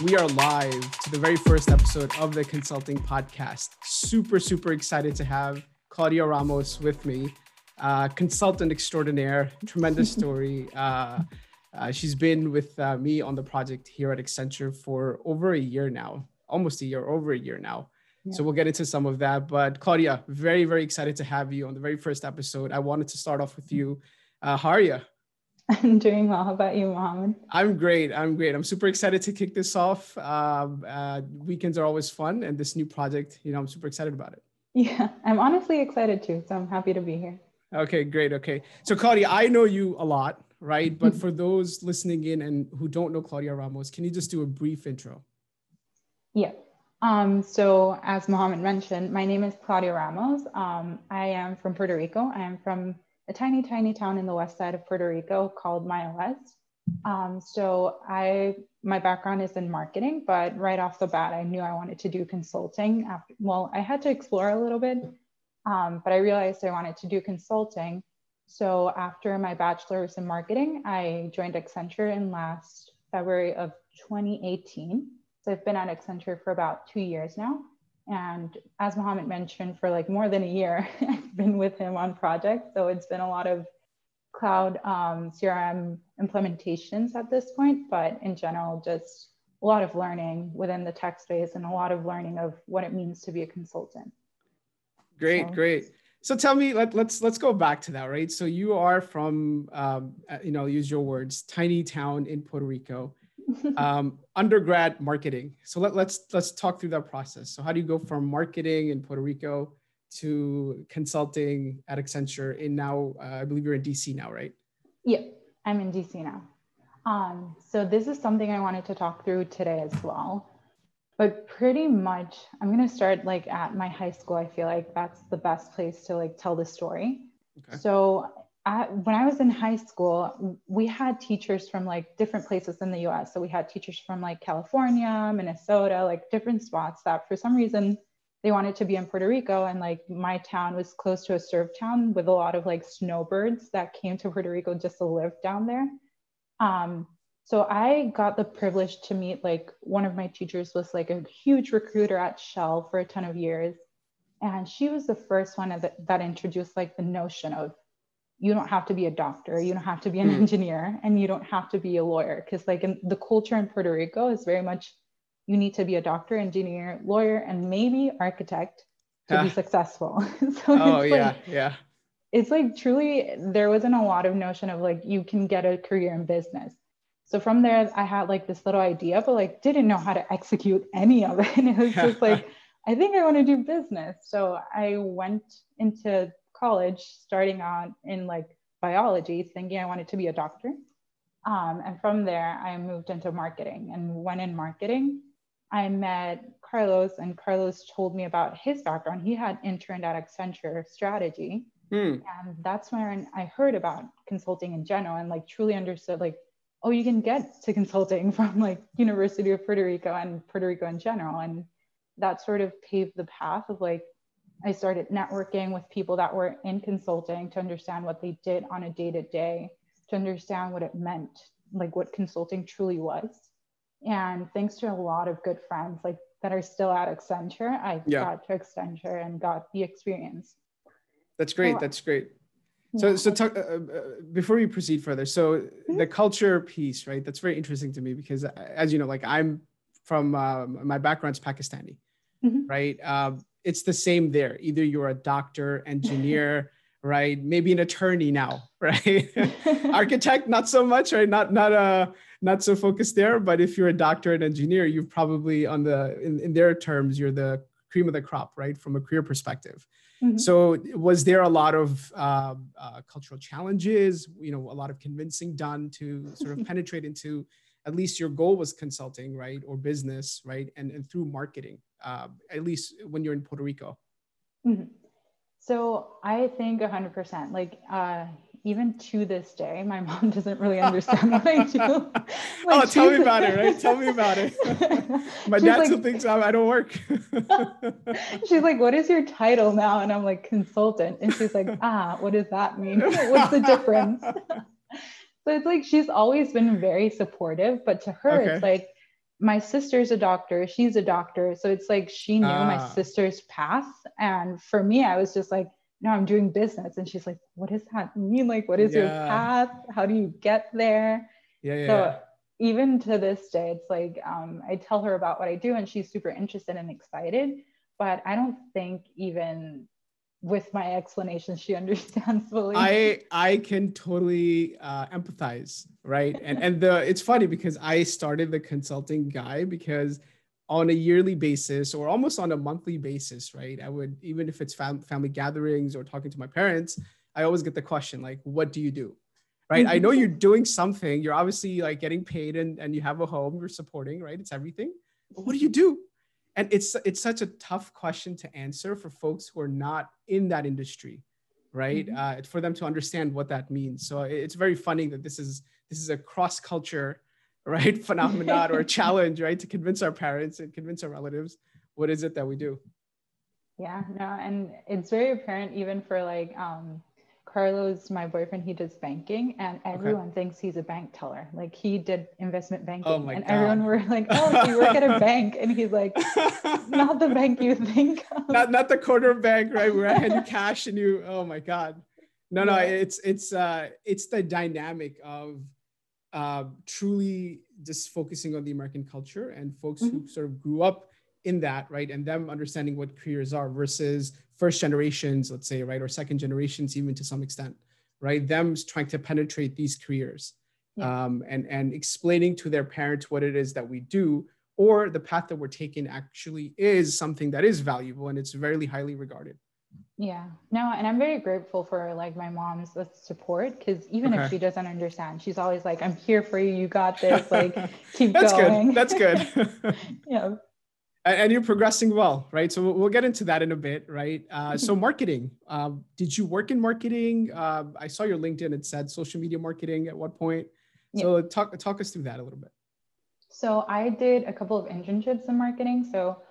We are live to the very first episode of the Consulting Podcast. Super, super excited to have Claudia Ramos with me, uh, consultant extraordinaire, tremendous story. Uh, uh, she's been with uh, me on the project here at Accenture for over a year now, almost a year, over a year now. Yeah. So we'll get into some of that. But Claudia, very, very excited to have you on the very first episode. I wanted to start off with you. Uh, how are you? I'm doing well. How about you, Mohammed? I'm great. I'm great. I'm super excited to kick this off. Um, uh, weekends are always fun, and this new project, you know, I'm super excited about it. Yeah, I'm honestly excited too. So I'm happy to be here. Okay, great. Okay. So, Claudia, I know you a lot, right? But for those listening in and who don't know Claudia Ramos, can you just do a brief intro? Yeah. Um, so, as Mohammed mentioned, my name is Claudia Ramos. Um, I am from Puerto Rico. I am from a tiny, tiny town in the west side of Puerto Rico called Maya. Um, so I, my background is in marketing, but right off the bat, I knew I wanted to do consulting. After, well, I had to explore a little bit, um, but I realized I wanted to do consulting. So after my bachelor's in marketing, I joined Accenture in last February of 2018. So I've been at Accenture for about two years now. And as Mohammed mentioned, for like more than a year, I've been with him on projects. So it's been a lot of cloud um, CRM implementations at this point, but in general, just a lot of learning within the tech space and a lot of learning of what it means to be a consultant. Great, so, great. So tell me, let, let's let's go back to that, right? So you are from, um, uh, you know, use your words, tiny town in Puerto Rico um, undergrad marketing. So let, let's let's talk through that process. So how do you go from marketing in Puerto Rico to consulting at Accenture? In now, uh, I believe you're in DC now, right? Yeah, I'm in DC now. Um, so this is something I wanted to talk through today as well. But pretty much, I'm gonna start like at my high school. I feel like that's the best place to like tell the story. Okay. So I, when I was in high school, we had teachers from like different places in the US. So we had teachers from like California, Minnesota, like different spots that for some reason they wanted to be in Puerto Rico. And like my town was close to a surf town with a lot of like snowbirds that came to Puerto Rico just to live down there. Um, so I got the privilege to meet like one of my teachers was like a huge recruiter at Shell for a ton of years. And she was the first one that, that introduced like the notion of you don't have to be a doctor you don't have to be an mm. engineer and you don't have to be a lawyer. Because like in the culture in puerto rico is very much you need to be a doctor engineer lawyer and maybe architect to be successful. So oh yeah like, yeah it's like truly there wasn't a lot of notion of like you can get a career in business. So from there i had like this little idea but like didn't know how to execute any of it. And it was just like i think i want to do business. So i went into college, starting out in like biology, thinking I wanted to be a doctor. Um, and from there, I moved into marketing. And when in marketing, I met Carlos, and Carlos told me about his background. He had interned at Accenture Strategy. Mm. And that's when I heard about consulting in general and like truly understood like, oh, you can get to consulting from like University of Puerto Rico and Puerto Rico in general. And that sort of paved the path of like I started networking with people that were in consulting to understand what they did on a day to day, to understand what it meant, like what consulting truly was. And thanks to a lot of good friends like that are still at Accenture, I yeah. got to Accenture and got the experience. That's great. So, That's great. So, yeah. so talk, uh, uh, before we proceed further, so mm-hmm. the culture piece, right? That's very interesting to me because, uh, as you know, like I'm from uh, my background's Pakistani, mm-hmm. right? Um, it's the same there. Either you're a doctor, engineer, right? Maybe an attorney now, right? Architect, not so much, right? Not not uh not so focused there. But if you're a doctor and engineer, you've probably on the in, in their terms, you're the cream of the crop, right? From a career perspective. Mm-hmm. So was there a lot of uh, uh, cultural challenges? You know, a lot of convincing done to sort of penetrate into at least your goal was consulting, right, or business, right, and and through marketing, uh, at least when you're in Puerto Rico? Mm-hmm. So I think 100%. Like, uh, even to this day, my mom doesn't really understand what I do. Like, oh, tell me about it, right? Tell me about it. my dad like, still thinks I, I don't work. she's like, "What is your title now?" And I'm like, "Consultant." And she's like, "Ah, what does that mean? What's the difference?" so it's like she's always been very supportive, but to her, okay. it's like my sister's a doctor, she's a doctor. So it's like she knew ah. my sister's path. And for me, I was just like, no, I'm doing business. And she's like, what does that mean? Like, what is yeah. your path? How do you get there? Yeah. yeah so yeah. even to this day, it's like um, I tell her about what I do and she's super interested and excited. But I don't think even with my explanation she understands fully. I i can totally uh, empathize right? And and the it's funny because i started the consulting guy because on a yearly basis or almost on a monthly basis right? I would even if it's fam- family gatherings or talking to my parents i always get the question like what do you do? Right? Mm-hmm. i know you're doing something. You're obviously like getting paid and, and you have a home. You're supporting right? It's everything. But what do you do and it's it's such a tough question to answer for folks who are not in that industry right? Mm-hmm. uh, for them to understand what that means. So it's very funny that this is this is a cross culture right phenomenon or a challenge right to convince our parents and convince our relatives what is it that we do. Yeah no and it's very apparent even for like um Carlos, my boyfriend, he does banking, and everyone okay. thinks he's a bank teller. Like he did investment banking, oh and God. everyone were like, "Oh, you work at a bank," and he's like, "Not the bank you think." Of. Not not the corner bank, right? Where I hand you cash and you. Oh my God, no, no, it's it's uh it's the dynamic of uh, truly just focusing on the American culture and folks mm-hmm. who sort of grew up in that, right? And them understanding what careers are versus first generations, let's say, right? Or second generations, even to some extent, right? Them trying to penetrate these careers yeah. um, and, and explaining to their parents what it is that we do or the path that we're taking actually is something that is valuable and it's very highly regarded. Yeah, no, and I'm very grateful for like my mom's support because even okay. if she doesn't understand, she's always like, "I'm here for you. You got this. Like, keep That's going." That's good. That's good. yeah and you're progressing well right? So we'll get into that in a bit right? Uh, so marketing um, did you work in marketing? Uh, i saw your linkedin it said social media marketing at what point. So talk talk us through that a little bit. So i did a couple of internships in marketing. So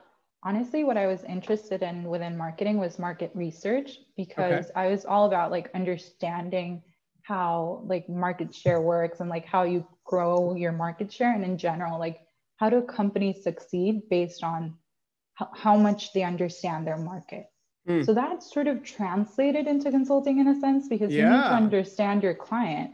honestly what i was interested in within marketing was market research because okay. i was all about like understanding how like market share works and like how you grow your market share. And in general like how do companies succeed based on how, how much they understand their market mm. so that's sort of translated into consulting in a sense because yeah. you need to understand your client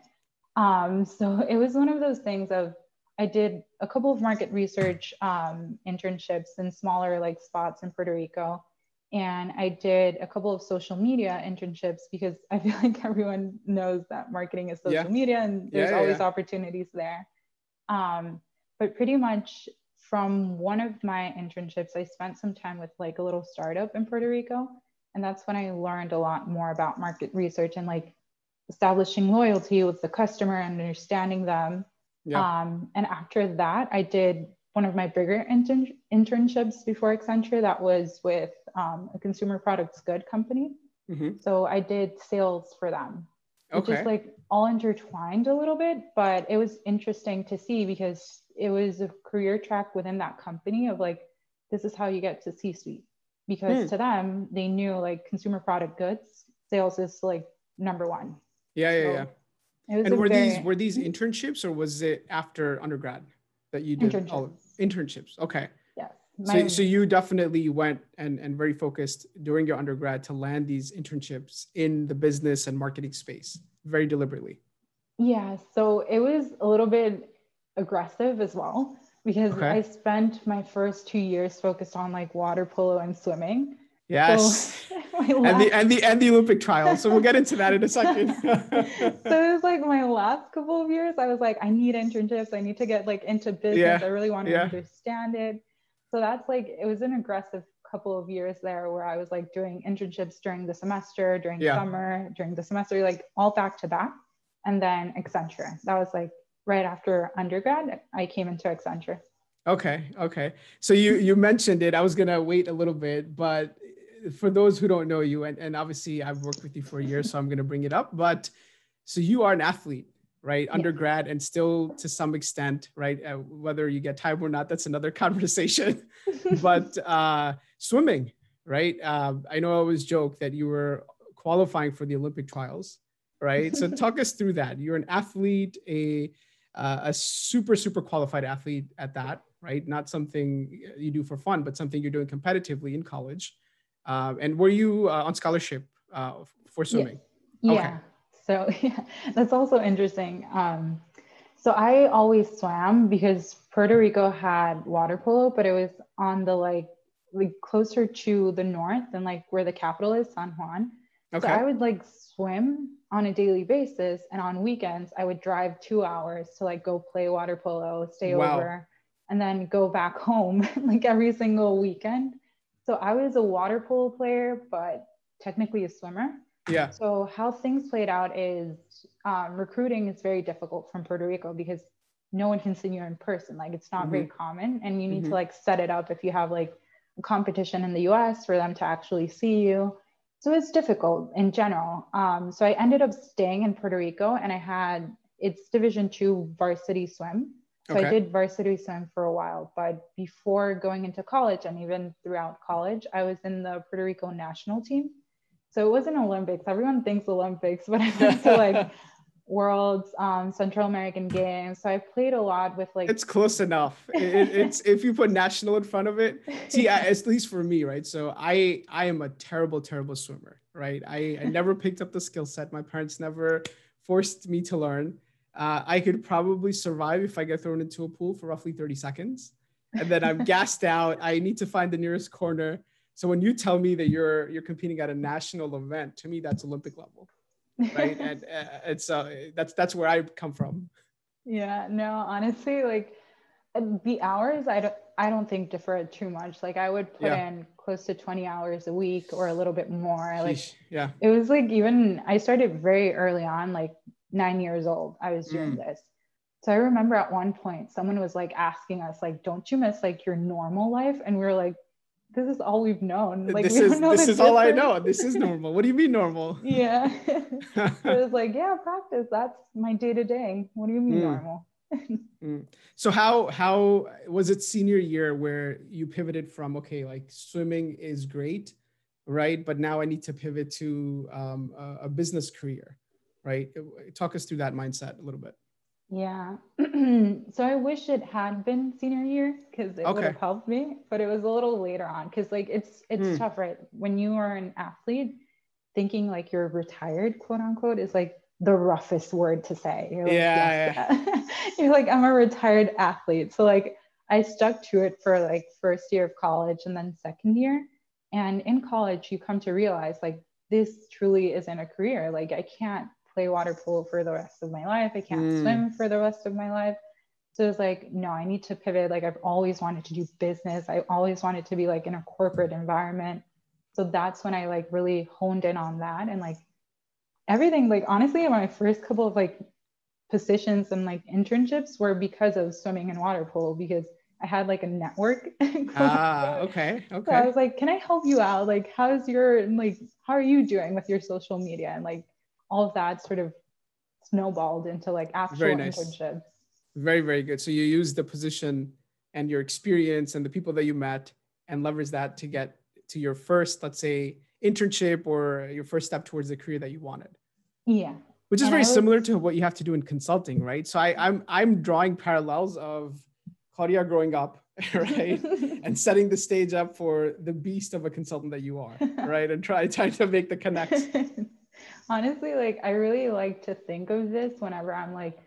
um, so it was one of those things of i did a couple of market research um, internships in smaller like spots in puerto rico and i did a couple of social media internships because i feel like everyone knows that marketing is social yeah. media and there's yeah, always opportunities there um, but pretty much from one of my internships, I spent some time with like a little startup in Puerto Rico. And that's when I learned a lot more about market research and like establishing loyalty with the customer and understanding them. Yeah. Um, and after that, I did one of my bigger intern- internships before Accenture that was with um, a consumer products good company. Mm-hmm. So I did sales for them. Okay. Which is like all intertwined a little bit, but it was interesting to see because it was a career track within that company of like this is how you get to c suite because hmm. to them they knew like consumer product goods sales is like number one. Yeah yeah so yeah. and were very, these were these internships or was it after undergrad that you did internships. all internships. okay. Yes. My, so, so you definitely went and, and very focused during your undergrad to land these internships in the business and marketing space very deliberately yeah so it was a little bit aggressive as well because okay. I spent my first two years focused on like water polo and swimming. Yes. So and the and the and the Olympic trials. So we'll get into that in a second. so it was like my last couple of years. I was like, I need internships. I need to get like into business. Yeah. I really want to yeah. understand it. So that's like it was an aggressive couple of years there where I was like doing internships during the semester, during yeah. summer, during the semester, like all back to back. And then Accenture. That was like right after undergrad, I came into Accenture. Okay, okay. So you you mentioned it. I was gonna wait a little bit, but for those who don't know you, and, and obviously I've worked with you for a year, so I'm gonna bring it up. But so you are an athlete, right? Undergrad and still to some extent, right? Uh, whether you get time or not, that's another conversation. but uh, swimming, right? Uh, I know I always joke that you were qualifying for the Olympic trials, right? So talk us through that. You're an athlete, a uh, a super super qualified athlete at that right? Not something you do for fun, but something you're doing competitively in college. Uh, and were you uh, on scholarship uh, for swimming? Yeah. yeah. Okay. So yeah, that's also interesting. Um, so I always swam because Puerto Rico had water polo, but it was on the like like closer to the north and like where the capital is, San Juan. Okay. So I would like swim on a daily basis, and on weekends I would drive two hours to like go play water polo, stay wow. over, and then go back home like every single weekend. So I was a water polo player, but technically a swimmer. Yeah. So how things played out is um, recruiting is very difficult from Puerto Rico because no one can see you in person. Like it's not mm-hmm. very common, and you need mm-hmm. to like set it up if you have like a competition in the U.S. for them to actually see you. So it's difficult in general. Um, so I ended up staying in Puerto Rico, and I had it's Division two varsity swim. So okay. I did varsity swim for a while, but before going into college and even throughout college, I was in the Puerto Rico national team. So it wasn't Olympics. Everyone thinks Olympics, but I went to like Worlds, um, Central American Games. So I played a lot with like. It's close enough. it, it's if you put national in front of it. See, at least for me, right? So I I am a terrible, terrible swimmer, right? I, I never picked up the skill set. My parents never forced me to learn. Uh, I could probably survive if I get thrown into a pool for roughly 30 seconds, and then I'm gassed out. I need to find the nearest corner so when you tell me that you're you're competing at a national event, to me that's Olympic level, right? and uh, it's uh, that's that's where I come from. Yeah, no, honestly, like the hours, I don't I don't think differ too much. Like I would put yeah. in close to 20 hours a week or a little bit more. Like yeah, it was like even I started very early on, like nine years old. I was doing mm. this. So I remember at one point someone was like asking us, like, don't you miss like your normal life? And we were like, this is all we've known. Like this is this is all I know. This is normal. What do you mean normal? Yeah. it was like, yeah, practice. That's my day to day. What do you mean mm. normal? mm. So how how was it senior year where you pivoted from okay, like swimming is great, right? But now I need to pivot to um, a, a business career, right? Talk us through that mindset a little bit. Yeah. so I wish it had been senior year because it okay. would have helped me, but it was a little later on because like it's it's mm. tough, right? When you are an athlete, thinking like you're retired, quote unquote, is like the roughest word to say. You're like, yeah. yeah. you're like, I'm a retired athlete. So like I stuck to it for like first year of college and then second year. And in college, you come to realize like this truly isn't a career. Like I can't play water polo for the rest of my life. I can't mm. swim for the rest of my life. So it's like, no, I need to pivot. Like I've always wanted to do business. I always wanted to be like in a corporate environment. So that's when I like really honed in on that and like everything. Like honestly, my first couple of like positions and like internships were because of swimming and water polo because I had like a network. ah, okay. Okay. So I was like, can I help you out? Like, how's your like how are you doing with your social media? And like all of that sort of snowballed into like actual very nice. internships. Very, very good. So you use the position and your experience and the people that you met and leverage that to get to your first, let's say, internship or your first step towards the career that you wanted. Yeah. Which is and very was... similar to what you have to do in consulting, right? So I, I'm I'm drawing parallels of Claudia growing up, right? and setting the stage up for the beast of a consultant that you are, right? And try trying to make the connect honestly, like I really like to think of this whenever I'm like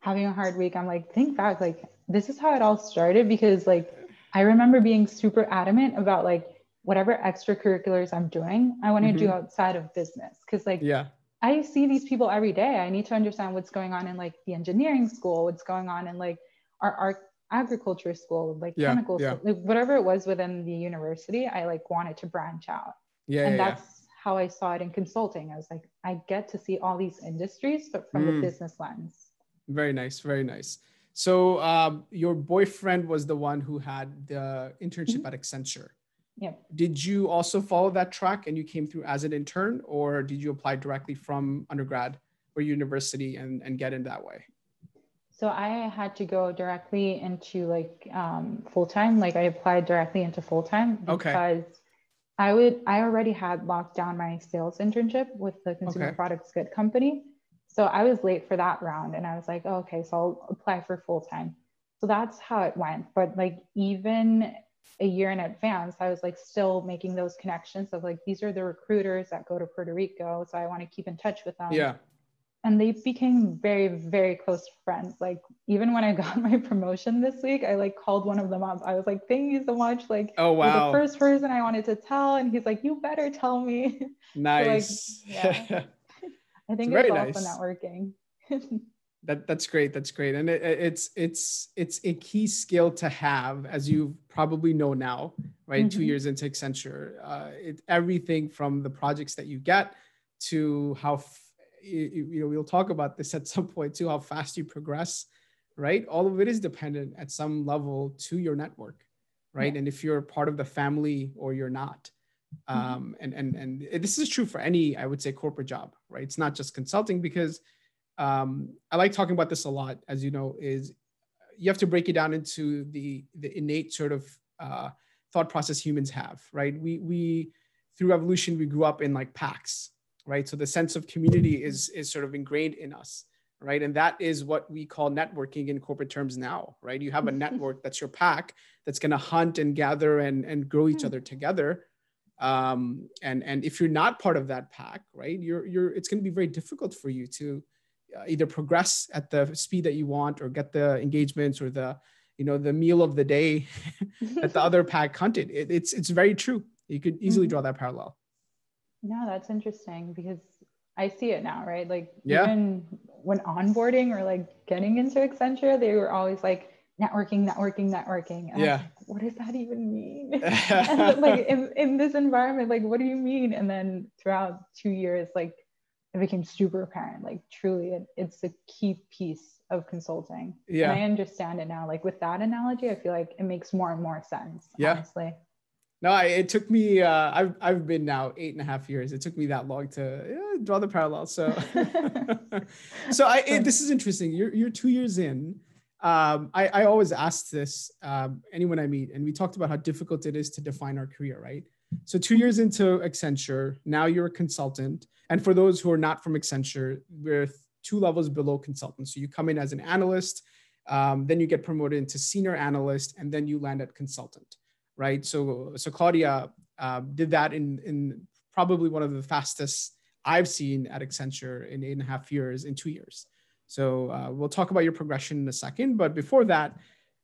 having a hard week. I'm like, think back, like this is how it all started because like I remember being super adamant about like whatever extracurriculars I'm doing, I want to mm-hmm. do outside of business. Cause like yeah. I see these people every day. I need to understand what's going on in like the engineering school, what's going on in like our art agriculture school, like yeah, chemical yeah. school, like whatever it was within the university, I like wanted to branch out. Yeah. And yeah, that's how I saw it in consulting. I was like, I get to see all these industries, but from mm. the business lens. Very nice. Very nice. So um, your boyfriend was the one who had the internship mm-hmm. at Accenture. Yeah. Did you also follow that track and you came through as an intern, or did you apply directly from undergrad or university and, and get in that way? So I had to go directly into like um, full time. Like I applied directly into full time because okay. I would I already had locked down my sales internship with the consumer okay. products good company. So I was late for that round and I was like, oh, okay, so I'll apply for full time. So that's how it went. But like even a year in advance, I was like still making those connections of like, these are the recruiters that go to Puerto Rico. So I want to keep in touch with them. Yeah. And they became very, very close friends. Like even when I got my promotion this week, I like called one of them up. I was like, thank you so much. Like, oh wow. the first person I wanted to tell. And he's like, you better tell me. Nice. so, like, yeah. I think it's, it's also nice. networking. that that's great that's great and it, it's it's it's a key skill to have as you probably know now right mm-hmm. two years into accenture uh, it, everything from the projects that you get to how you, you know we'll talk about this at some point too how fast you progress right all of it is dependent at some level to your network right yeah. and if you're part of the family or you're not mm-hmm. um, and and and this is true for any i would say corporate job right it's not just consulting because um, I like talking about this a lot, as you know, is you have to break it down into the the innate sort of uh, thought process humans have, right? We we through evolution we grew up in like packs, right? So the sense of community is is sort of ingrained in us, right? And that is what we call networking in corporate terms now, right? You have a network that's your pack that's going to hunt and gather and and grow each hmm. other together. Um, and and if you're not part of that pack, right, you're you're it's going to be very difficult for you to uh, either progress at the speed that you want or get the engagements or the you know the meal of the day that the other pack hunted it, it's it's very true you could easily mm-hmm. draw that parallel no that's interesting because i see it now right? Like yeah. even when onboarding or like getting into accenture they were always like networking networking networking. And yeah. like, what does that even mean? And like in, in this environment like what do you mean? And then throughout two years like it became super apparent like truly it, it's a key piece of consulting. Yeah. And i understand it now. Like with that analogy i feel like it makes more and more sense yeah. honestly no I, it took me uh, I've, I've been now eight and a half years. It took me that long to yeah, draw the parallel so. So i it, this is interesting. You're, you're two years in. Um, I, I always ask this um, anyone i meet and we talked about how difficult it is to define our career right? So two years into accenture now you're a consultant. And for those who are not from Accenture, we're two levels below consultant. So you come in as an analyst, um, then you get promoted into senior analyst, and then you land at consultant, right? So, so Claudia uh, did that in, in probably one of the fastest I've seen at Accenture in eight and a half years, in two years. So uh, we'll talk about your progression in a second. But before that,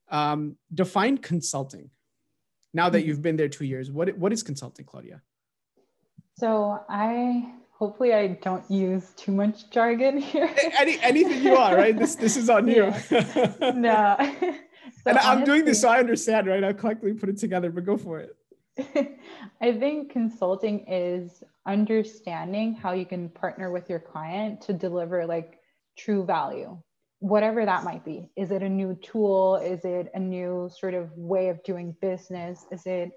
um, define consulting. Now that hmm. you've been there two years, what, what is consulting, Claudia? So I hopefully I don't use too much jargon here. Any, anything you want, right? This this is on you. no. So and honestly, I'm doing this so I understand, right? I'll collectively put it together, but go for it. I think consulting is understanding how you can partner with your client to deliver like true value, whatever that might be. Is it a new tool? Is it a new sort of way of doing business? Is it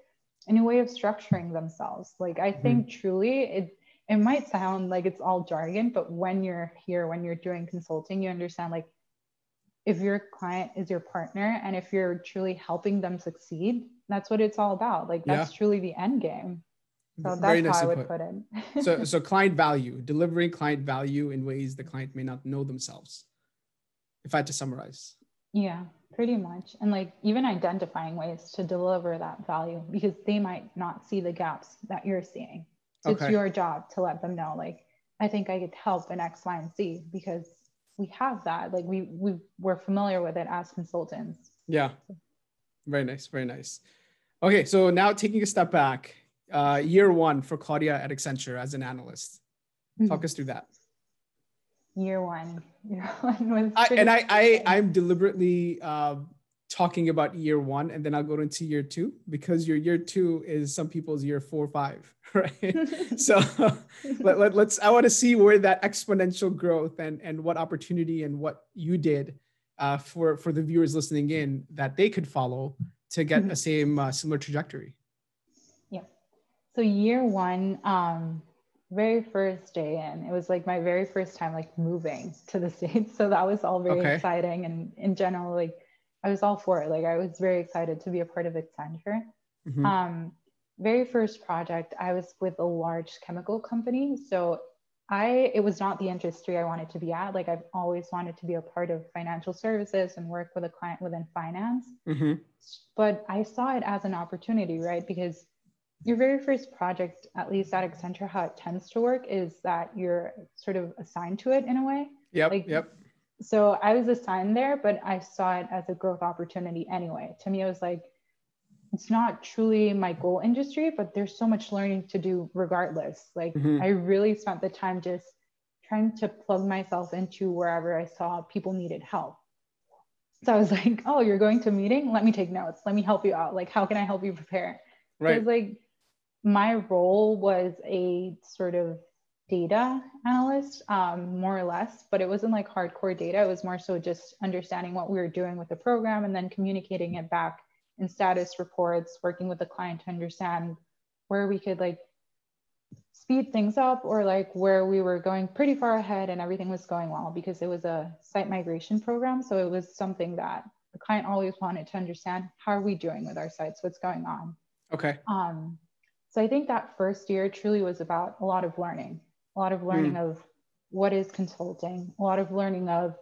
a new way of structuring themselves? Like, I think mm-hmm. truly it it might sound like it's all jargon, but when you're here, when you're doing consulting, you understand like if your client is your partner and if you're truly helping them succeed, that's what it's all about. Like that's yeah. truly the end game. So that's Very nice how I would put, put it. so, so client value, delivering client value in ways the client may not know themselves. If I had to summarize. Yeah, pretty much. And like even identifying ways to deliver that value because they might not see the gaps that you're seeing. So okay. it's your job to let them know, like, I think I could help in X, Y, and Z because we have that. Like we we we're familiar with it as consultants. Yeah. Very nice. Very nice. Okay, so now taking a step back, uh, year one for Claudia at Accenture as an analyst. Talk mm-hmm. us through that. Year one. Year one was. I, and I, I, I'm deliberately uh, talking about year one and then I'll go into year two because your year two is some people's year four or five, right? so let, let, let's, I want to see where that exponential growth and, and what opportunity and what you did uh, for, for the viewers listening in that they could follow to get mm-hmm. a same uh, similar trajectory. Yeah. So year one, um, very first day in, it was like my very first time like moving to the States. So that was all very okay. exciting. And in general, like I was all for it. Like I was very excited to be a part of Accenture. Mm-hmm. Um, very first project, I was with a large chemical company. So I it was not the industry I wanted to be at. Like I've always wanted to be a part of financial services and work with a client within finance. Mm-hmm. But I saw it as an opportunity, right? Because your very first project, at least at Accenture, how it tends to work is that you're sort of assigned to it in a way. Yep. Like, yep. So I was assigned there, but I saw it as a growth opportunity anyway. To me, it was like it's not truly my goal industry, but there's so much learning to do regardless. Like mm-hmm. I really spent the time just trying to plug myself into wherever I saw people needed help. So I was like, oh, you're going to a meeting? Let me take notes. Let me help you out. Like, how can I help you prepare? Right. Because like my role was a sort of data analyst, um, more or less, but it wasn't like hardcore data. It was more so just understanding what we were doing with the program and then communicating it back in status reports, working with the client to understand where we could like speed things up or like where we were going pretty far ahead and everything was going well because it was a site migration program. So it was something that the client always wanted to understand how are we doing with our sites, what's going on. Okay. Um, so I think that first year truly was about a lot of learning, a lot of learning mm. of what is consulting, a lot of learning of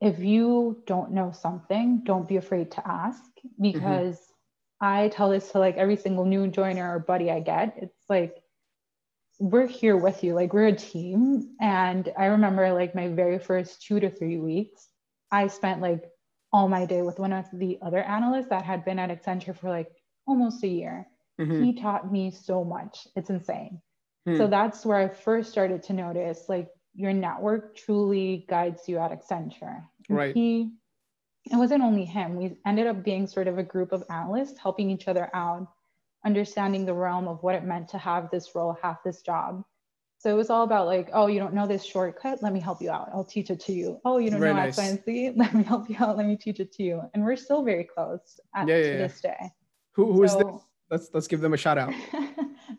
if you don't know something, don't be afraid to ask because mm-hmm. I tell this to like every single new joiner or buddy I get. It's like, we're here with you. Like, we're a team. And I remember like my very first two to three weeks, I spent like all my day with one of the other analysts that had been at Accenture for like almost a year. Mm-hmm. He taught me so much. It's insane. Hmm. So that's where I first started to notice like your network truly guides you at Accenture. Right. He, it wasn't only him. We ended up being sort of a group of analysts helping each other out, understanding the realm of what it meant to have this role, have this job. So it was all about like, oh, you don't know this shortcut? Let me help you out. I'll teach it to you. Oh, you don't very know nice. X, Y, and Z? Let me help you out. Let me teach it to you. And we're still very close at, yeah, yeah, to yeah. this day. Who, who so, is this? Let's let's give them a shout out.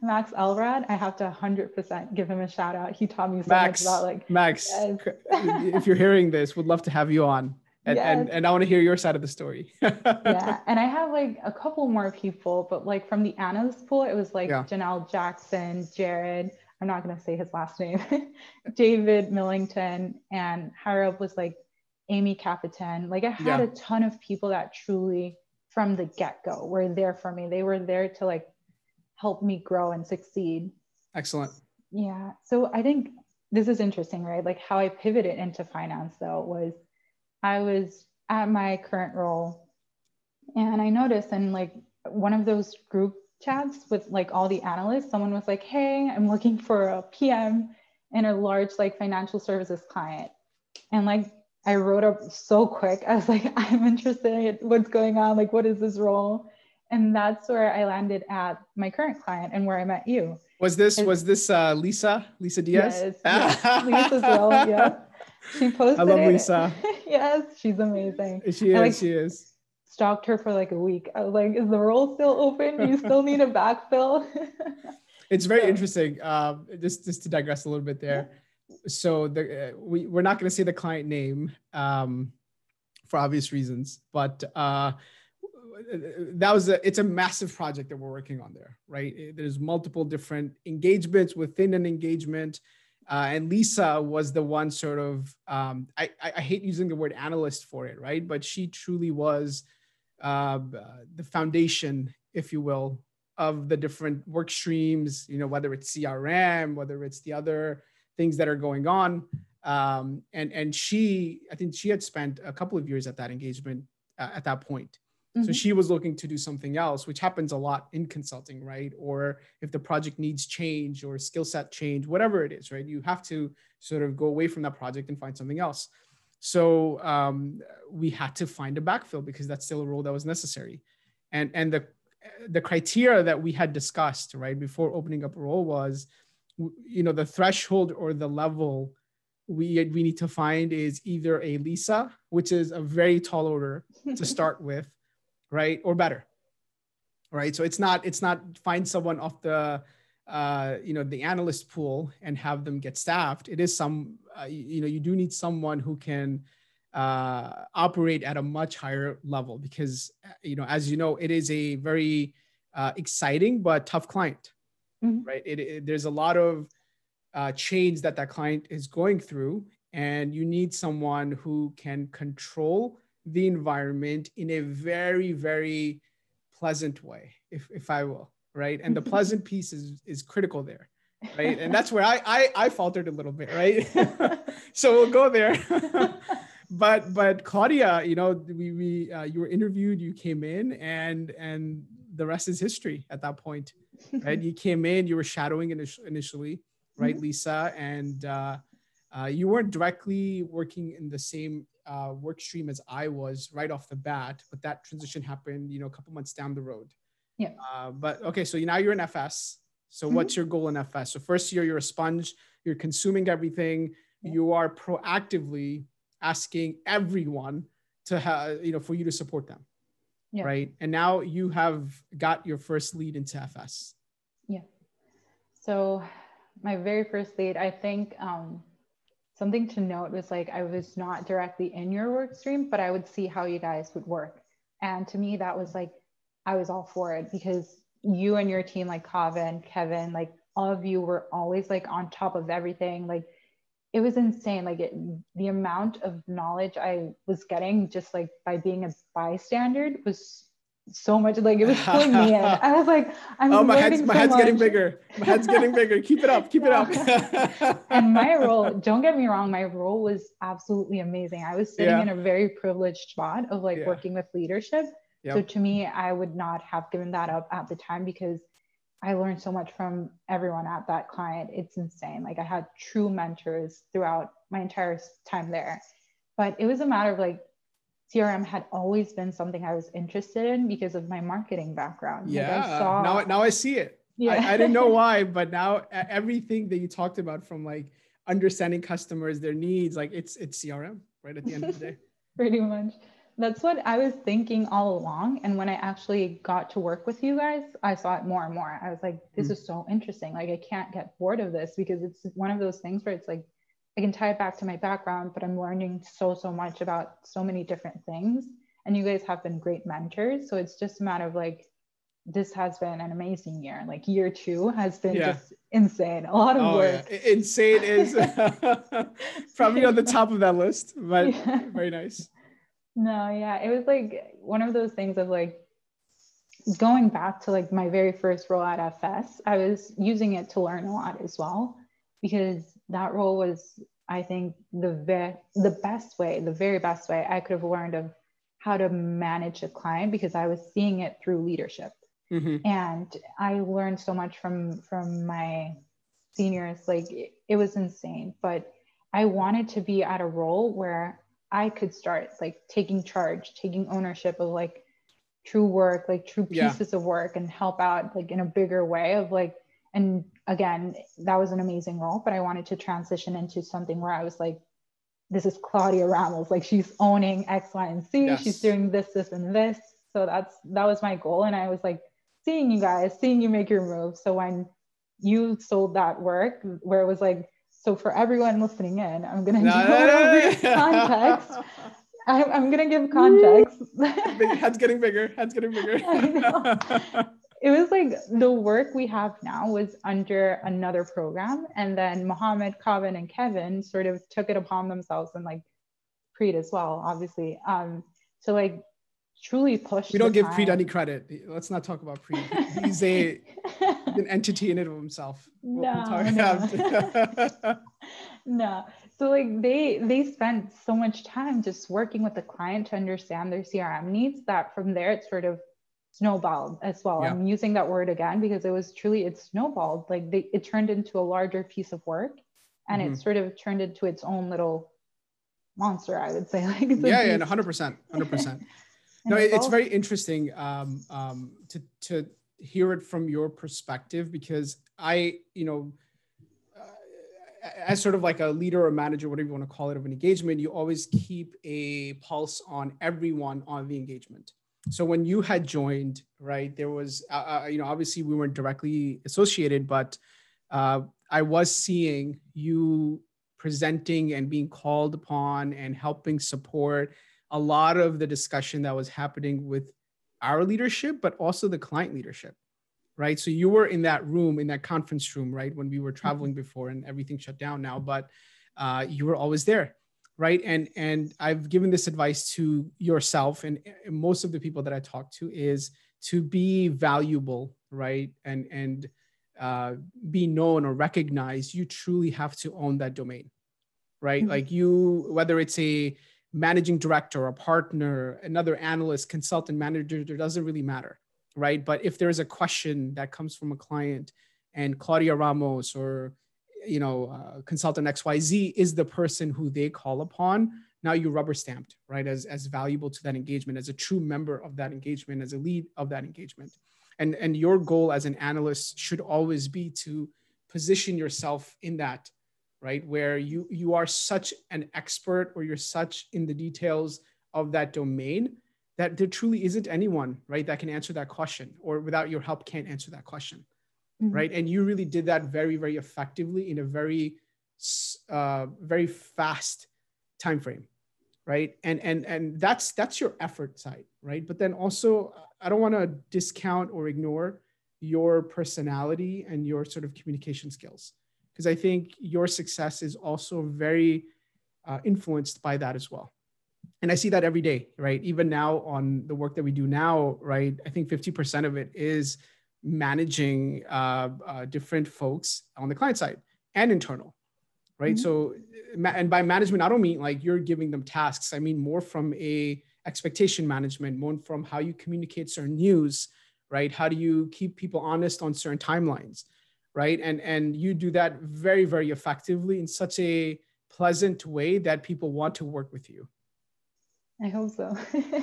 Max Elrod, I have to 100% give him a shout out. He taught me so Max, much about like Max. Yes. if you're hearing this, would love to have you on. And, yes. and, and I want to hear your side of the story. yeah. And I have like a couple more people, but like from the analyst pool, it was like yeah. Janelle Jackson, Jared, I'm not going to say his last name, David Millington, and higher up was like Amy Capitan. Like I had yeah. a ton of people that truly from the get go were there for me. They were there to like help me grow and succeed. Excellent. Yeah. So I think this is interesting, right? Like how I pivoted into finance though was I was at my current role and I noticed in like one of those group chats with like all the analysts, someone was like, Hey, I'm looking for a PM in a large like financial services client. And like I wrote up so quick. I was like, I'm interested in what's going on. Like, what is this role? And that's where I landed at my current client and where I met you. Was this was this uh, Lisa Lisa Diaz? Yes, yes. Lisa's role. Yeah, she posted. I love it. Lisa. yes, she's amazing. She is. I, like, she is. Stalked her for like a week. I was like, "Is the role still open? Do you still need a backfill?" it's very so. interesting. Um, just just to digress a little bit there. So the uh, we we're not going to say the client name um, for obvious reasons, but. Uh, that was a it's a massive project that we're working on there right? There's multiple different engagements within an engagement. Uh, and lisa was the one sort of um, I, I hate using the word analyst for it right? But she truly was uh, the foundation if you will of the different work streams you know whether it's crm whether it's the other things that are going on. Um, and and she i think she had spent a couple of years at that engagement uh, at that point Mm-hmm. So she was looking to do something else, which happens a lot in consulting, right? Or if the project needs change or skill set change, whatever it is, right? You have to sort of go away from that project and find something else. So um, we had to find a backfill because that's still a role that was necessary. And and the the criteria that we had discussed right before opening up a role was, you know, the threshold or the level we we need to find is either a Lisa, which is a very tall order to start with, right? Or better right? So it's not it's not find someone off the uh, you know the analyst pool and have them get staffed. It is some uh, you know you do need someone who can uh, operate at a much higher level because you know as you know it is a very uh, exciting but tough client mm-hmm. right? It, it, there's a lot of uh, change that that client is going through and you need someone who can control the environment in a very very pleasant way if, if i will right? And the pleasant piece is is critical there right? And that's where i i, I faltered a little bit right? So we'll go there. But but claudia you know we, we uh, you were interviewed you came in and and the rest is history at that point right? You came in you were shadowing initially right mm-hmm. lisa? And uh, uh, you weren't directly working in the same uh, work stream as I was right off the bat, but that transition happened, you know, a couple months down the road. Yeah. Uh, but okay, so now you're in FS. So mm-hmm. what's your goal in FS? So first year, you're a sponge. You're consuming everything. Yeah. You are proactively asking everyone to have, you know, for you to support them. Yeah. Right. And now you have got your first lead into FS. Yeah. So my very first lead, I think um, something to note was like I was not directly in your work stream, but I would see how you guys would work. And to me, that was like I was all for it because you and your team, like Kavin, Kevin, like all of you were always like on top of everything. Like it was insane. Like it, the amount of knowledge I was getting just like by being a bystander was so much like it was pulling me in. I was like, I'm oh my head's my so head's much. getting bigger. My head's getting bigger. Keep it up. Keep it up. and my role, don't get me wrong, my role was absolutely amazing. I was sitting yeah. in a very privileged spot of like yeah. working with leadership. Yep. So to me, I would not have given that up at the time because I learned so much from everyone at that client. It's insane. Like I had true mentors throughout my entire time there. But it was a matter of like CRM had always been something I was interested in because of my marketing background. Yeah. Like saw, now, now I see it. Yeah. I, I didn't know why, but now everything that you talked about from like understanding customers, their needs, like it's it's CRM right at the end of the day. Pretty much. That's what I was thinking all along. And when I actually got to work with you guys, I saw it more and more. I was like, this mm. is so interesting. Like I can't get bored of this because it's one of those things where it's like I can tie it back to my background, but I'm learning so, so much about so many different things. And you guys have been great mentors. So it's just a matter of like, this has been an amazing year. Like year two has been yeah. just insane. A lot of oh, work. Yeah. Insane is probably on the top of that list, but yeah. very nice. No, yeah. It was like one of those things of like going back to like my very first role at FS, I was using it to learn a lot as well because that role was i think the ve- the best way the very best way i could have learned of how to manage a client because i was seeing it through leadership mm-hmm. and i learned so much from from my seniors like it, it was insane but i wanted to be at a role where i could start like taking charge taking ownership of like true work like true pieces yeah. of work and help out like in a bigger way of like and again, that was an amazing role, but I wanted to transition into something where I was like, this is Claudia Ramos. Like she's owning X, Y, and c Yes. She's doing this, this, and this. So that's that was my goal. And I was like seeing you guys, seeing you make your move. So when you sold that work, where it was like, so for everyone listening in, I'm gonna no, no, no, context. I'm, I'm gonna give context. head's getting bigger. Head's getting bigger it was like the work we have now was under another program and then Mohammed, Kavin, and Kevin sort of took it upon themselves and like Preet as well, obviously. Um, to like truly push. We don't give time. Preet any credit. Let's not talk about Preet. He's a an entity in and of himself. No, no. no. So like they they spent so much time just working with the client to understand their CRM needs that from there it sort of snowballed as well. Yeah. I'm using that word again because it was truly it snowballed. Like they, it turned into a larger piece of work, and mm-hmm. it sort of turned into its own little monster. I would say like yeah, yeah, hundred percent, hundred percent. No, it's, it's very interesting um, um, to to hear it from your perspective because I, you know. Uh, as sort of like a leader or manager, whatever you want to call it, of an engagement, you always keep a pulse on everyone on the engagement so when you had joined right there was uh, uh, you know obviously we weren't directly associated but uh, i was seeing you presenting and being called upon and helping support a lot of the discussion that was happening with our leadership but also the client leadership right? So you were in that room, in that conference room, right? When we were mm-hmm. traveling before and everything shut down now, but uh, you were always there, right? And and I've given this advice to yourself and, and most of the people that I talk to is to be valuable, right? And and uh, be known or recognized, you truly have to own that domain, right? Mm-hmm. Like you, whether it's a managing director, a partner, another analyst, consultant, manager, it doesn't really matter, right? But if there's a question that comes from a client and Claudia Ramos or you know uh, consultant XYZ is the person who they call upon, now you rubber stamped, right? As as valuable to that engagement, as a true member of that engagement, as a lead of that engagement. And and your goal as an analyst should always be to position yourself in that right where you you are such an expert or you're such in the details of that domain that there truly isn't anyone right that can answer that question or without your help can't answer that question mm-hmm. right and you really did that very very effectively in a very uh, very fast time frame right and and and that's that's your effort side right but then also i don't want to discount or ignore your personality and your sort of communication skills because I think your success is also very uh, influenced by that as well. And I see that every day, right? Even now on the work that we do now, right? I think 50% of it is managing uh, uh, different folks on the client side and internal, right? Mm-hmm. So, and by management, I don't mean like you're giving them tasks. I mean more from a expectation management, more from how you communicate certain news, right? How do you keep people honest on certain timelines? right and and you do that very very effectively in such a pleasant way that people want to work with you I hope so.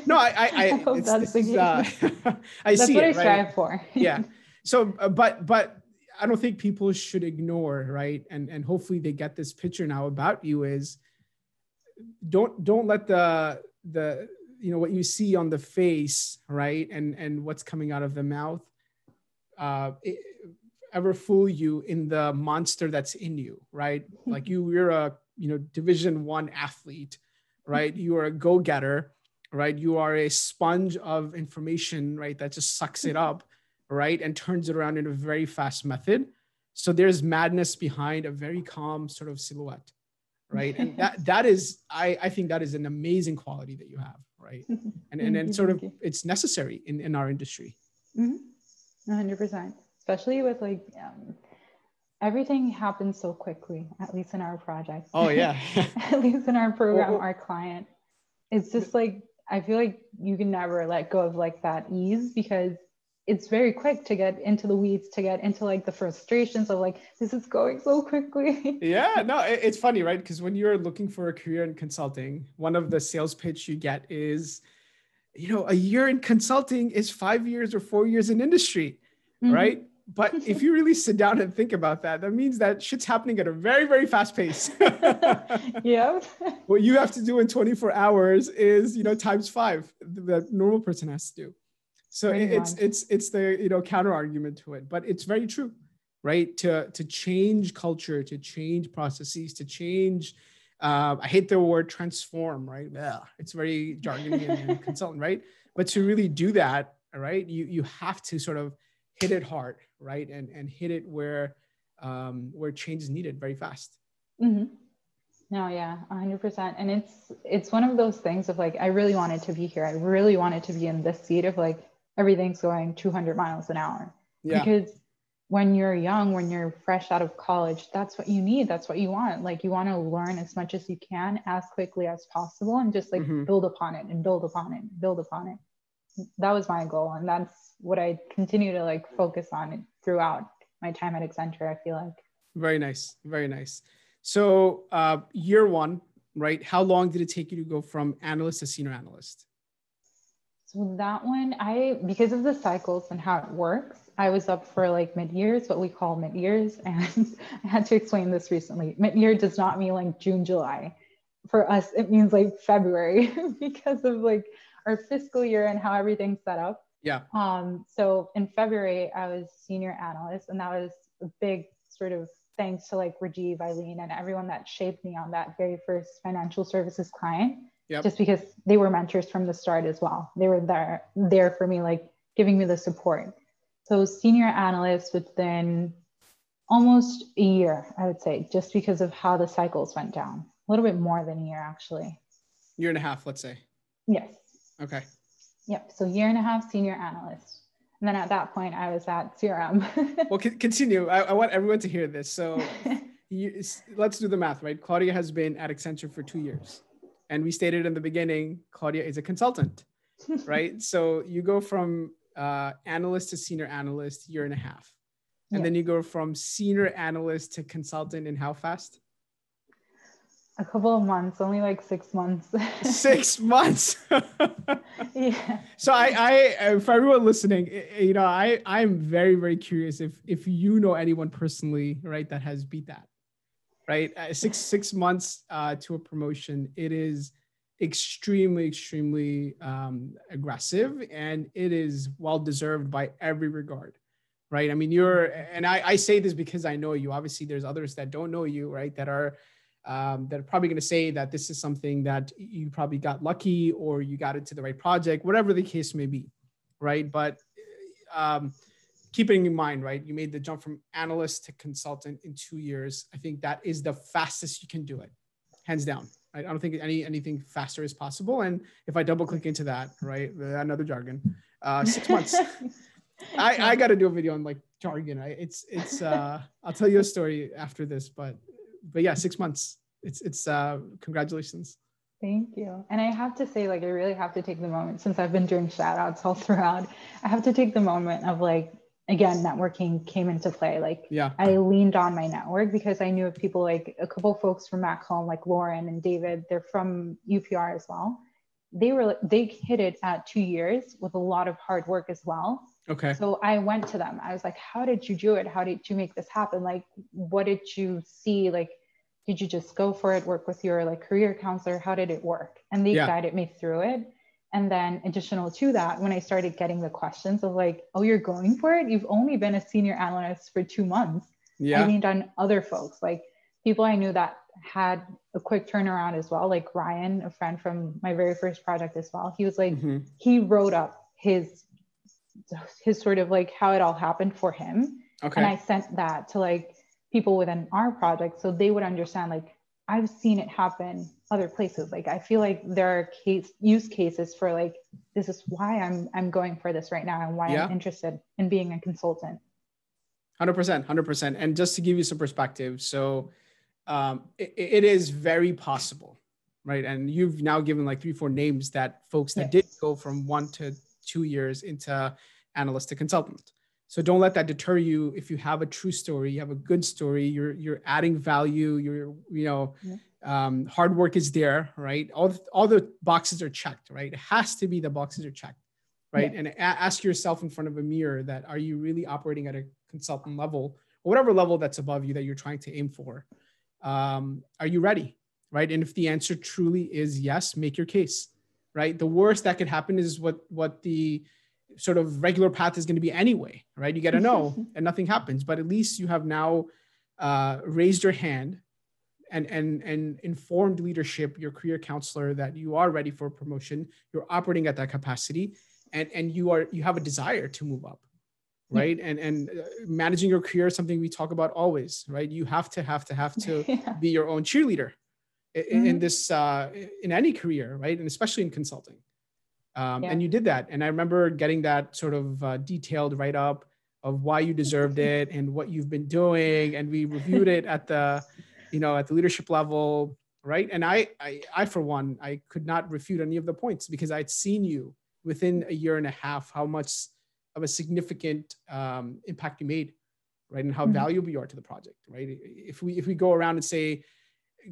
no, I, I, I, hope that's the case. Uh, I that's see what it, I strive right? for. yeah. So, uh, but, but I don't think people should ignore, right? And and hopefully they get this picture now about you is don't don't let the the you know what you see on the face, right? And and what's coming out of the mouth. Uh, it, ever fool you in the monster that's in you, right? like you, you're a you know Division One athlete, right? You are a go-getter, right? You are a sponge of information, right? That just sucks it up, right, and turns it around in a very fast method. So there's madness behind a very calm sort of silhouette, right? And that that is, I I think that is an amazing quality that you have, right? And and then sort of it's necessary in in our industry. Mm-hmm. 100% especially with like um, everything happens so quickly at least in our project. Oh yeah. At least in our program well, our client. It's just like i feel like you can never let go of like that ease because it's very quick to get into the weeds to get into like the frustrations of like this is going so quickly. Yeah no it's funny right? Because when you're looking for a career in consulting one of the sales pitch you get is you know a year in consulting is five years or four years in industry mm-hmm. right but if you really sit down and think about that, that means that shit's happening at a very, very fast pace. yeah. what you have to do in 24 hours is, you know, times five that normal person has to do. So it's it's it's the you know counter argument to it, but it's very true, right? To to change culture, to change processes, to change. Uh, I hate the word transform, right? Yeah, it's very jargony and consultant, right? But to really do that, right, you you have to sort of hit it hard, right? And and hit it where um, where change is needed very fast. Mm-hmm. No, yeah, hundred percent. And it's it's one of those things of like I really wanted to be here. I really wanted to be in this seat of like everything's going 200 miles an hour. Yeah. Because when you're young, when you're fresh out of college, that's what you need. That's what you want. Like you want to learn as much as you can as quickly as possible and just like mm-hmm. build upon it and build upon it, build upon it that was my goal and that's what i continue to like focus on throughout my time at accenture i feel like. Very nice very nice. So uh, year one right how long did it take you to go from analyst to senior analyst? So that one i because of the cycles and how it works i was up for like mid-years what we call mid-years and i had to explain this recently. Mid-year does not mean like june july. For us it means like february because of like our fiscal year and how everything's set up. Yeah. Um, so in February, I was senior analyst, and that was a big sort of thanks to like Rajiv, Eileen, and everyone that shaped me on that very first financial services client. Yep. Just because they were mentors from the start as well. They were there there for me, like giving me the support. So senior analyst within almost a year, I would say, just because of how the cycles went down. A little bit more than a year, actually. Year and a half, let's say. Yes. Okay. Yep. So year and a half senior analyst. And then at that point, I was at CRM. well, continue. I, I, want everyone to hear this. So you, let's do the math, right? Claudia has been at Accenture for two years. And we stated in the beginning, Claudia is a consultant, right? so you go from uh, analyst to senior analyst, year and a half. And yeah. then you go from senior analyst to consultant in how fast? A couple of months, only like six months. six months. yeah. So I, I, for everyone listening, you know, I, I'm very, very curious if if you know anyone personally, right, that has beat that, right? Uh, six six months uh, to a promotion, it is extremely, extremely um, aggressive, and it is well deserved by every regard right? I mean, you're, and I, I say this because I know you. Obviously, there's others that don't know you, right? That are um, that are probably going to say that this is something that you probably got lucky or you got into the right project, whatever the case may be, right? But um, keeping in mind, right, you made the jump from analyst to consultant in two years. I think that is the fastest you can do it, hands down. Right? I don't think any anything faster is possible. And if I double click into that, right, another jargon, uh, six months. I, I got to do a video on like jargon. I, it's it's uh, I'll tell you a story after this, but but yeah, six months. It's it's uh, congratulations. Thank you. And I have to say, like, I really have to take the moment since I've been doing shout outs all throughout. I have to take the moment of like, again, networking came into play. Like, yeah, I leaned on my network because I knew of people like a couple folks from back home, like Lauren and David. They're from UPR as well. They were they hit it at two years with a lot of hard work as well. Okay. So I went to them. I was like, how did you do it? How did you make this happen? Like, what did you see? Like, did you just go for it, work with your like career counselor? How did it work? And they yeah. guided me through it. And then additional to that, when I started getting the questions of like, oh, you're going for it? You've only been a senior analyst for two months. Yeah. I leaned on other folks, like people I knew that had a quick turnaround as well. Like Ryan, a friend from my very first project as well. He was like, mm-hmm. he wrote up his his sort of like how it all happened for him. Okay. And I sent that to like people within our project so they would understand like I've seen it happen other places. Like I feel like there are case use cases for like this is why I'm I'm going for this right now and why yeah. I'm interested in being a consultant. 100% 100% and just to give you some perspective so um, it, it is very possible right and you've now given like three four names that folks that yes. did go from one to two years into analyst to consultant. So don't let that deter you. If you have a true story, you have a good story, you're you're adding value. You're you know, yeah. um, hard work is there, right? All the, all the boxes are checked, right? It has to be the boxes are checked, right? Yeah. And a- ask yourself in front of a mirror that are you really operating at a consultant level or whatever level that's above you that you're trying to aim for? Um, are you ready, right? And if the answer truly is yes, make your case right? The worst that could happen is what what the sort of regular path is going to be anyway, right? You get to know and nothing happens, but at least you have now uh, raised your hand and and and informed leadership, your career counselor, that you are ready for promotion. You're operating at that capacity, and and you are you have a desire to move up, right? And and uh, managing your career is something we talk about always, right? You have to have to have to yeah. be your own cheerleader, mm-hmm. in this uh, in any career, right? And especially in consulting. Um, yeah. And you did that, and I remember getting that sort of uh, detailed write up of why you deserved it and what you've been doing, and we reviewed it at the, you know, at the leadership level, right? And I, I, I for one, I could not refute any of the points because I'd seen you within a year and a half how much of a significant um, impact you made right and how mm-hmm. valuable you are to the project right if we if we go around and say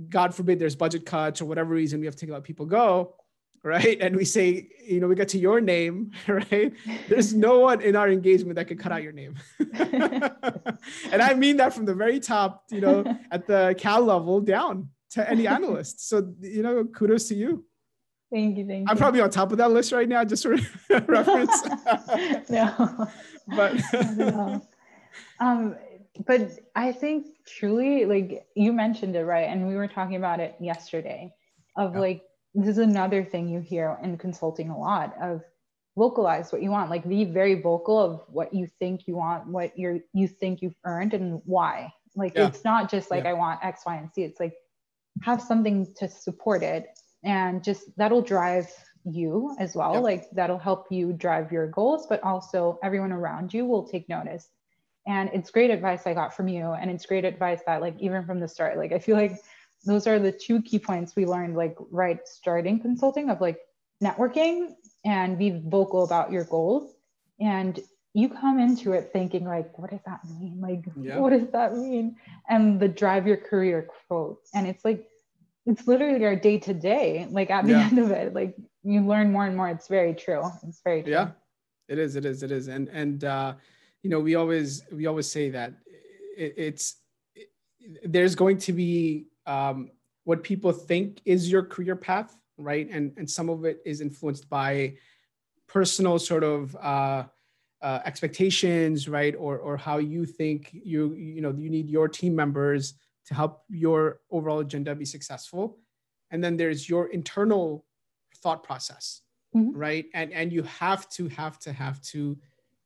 God forbid there's budget cuts or whatever reason we have to let people go, right? And we say, you know, we get to your name, right? There's no one in our engagement that could cut out your name. and I mean that from the very top, you know, at the C-level down to any analyst. So, you know, kudos to you. Thank you. Thank you. I'm probably on top of that list right now, just for reference. no. but um, but I think truly, like you mentioned it, right? And we were talking about it yesterday of yeah. like, this is another thing you hear in consulting a lot of vocalize what you want like be very vocal of what you think you want what you're you think you've earned and why. Like yeah. it's not just like yeah. i want x y and z. It's like have something to support it and just that'll drive you as well. Like that'll help you drive your goals but also everyone around you will take notice. And it's great advice i got from you. And it's great advice that like even from the start like i feel like those are the two key points we learned like right starting consulting of like networking and be vocal about your goals. And you come into it thinking like what does that mean? Like yeah. what does that mean? And the drive your career quote. And it's like it's literally our day to day like at the yeah. end of it. Like you learn more and more. It's very true. It's very true. Yeah. It is. It is. It is. And and uh you know we always we always say that it, it's it, there's going to be um what people think is your career path right? And and some of it is influenced by personal sort of uh, uh, expectations, right? Or or how you think you you know you need your team members to help your overall agenda be successful, and then there's your internal thought process, mm-hmm. right? And and you have to have to have to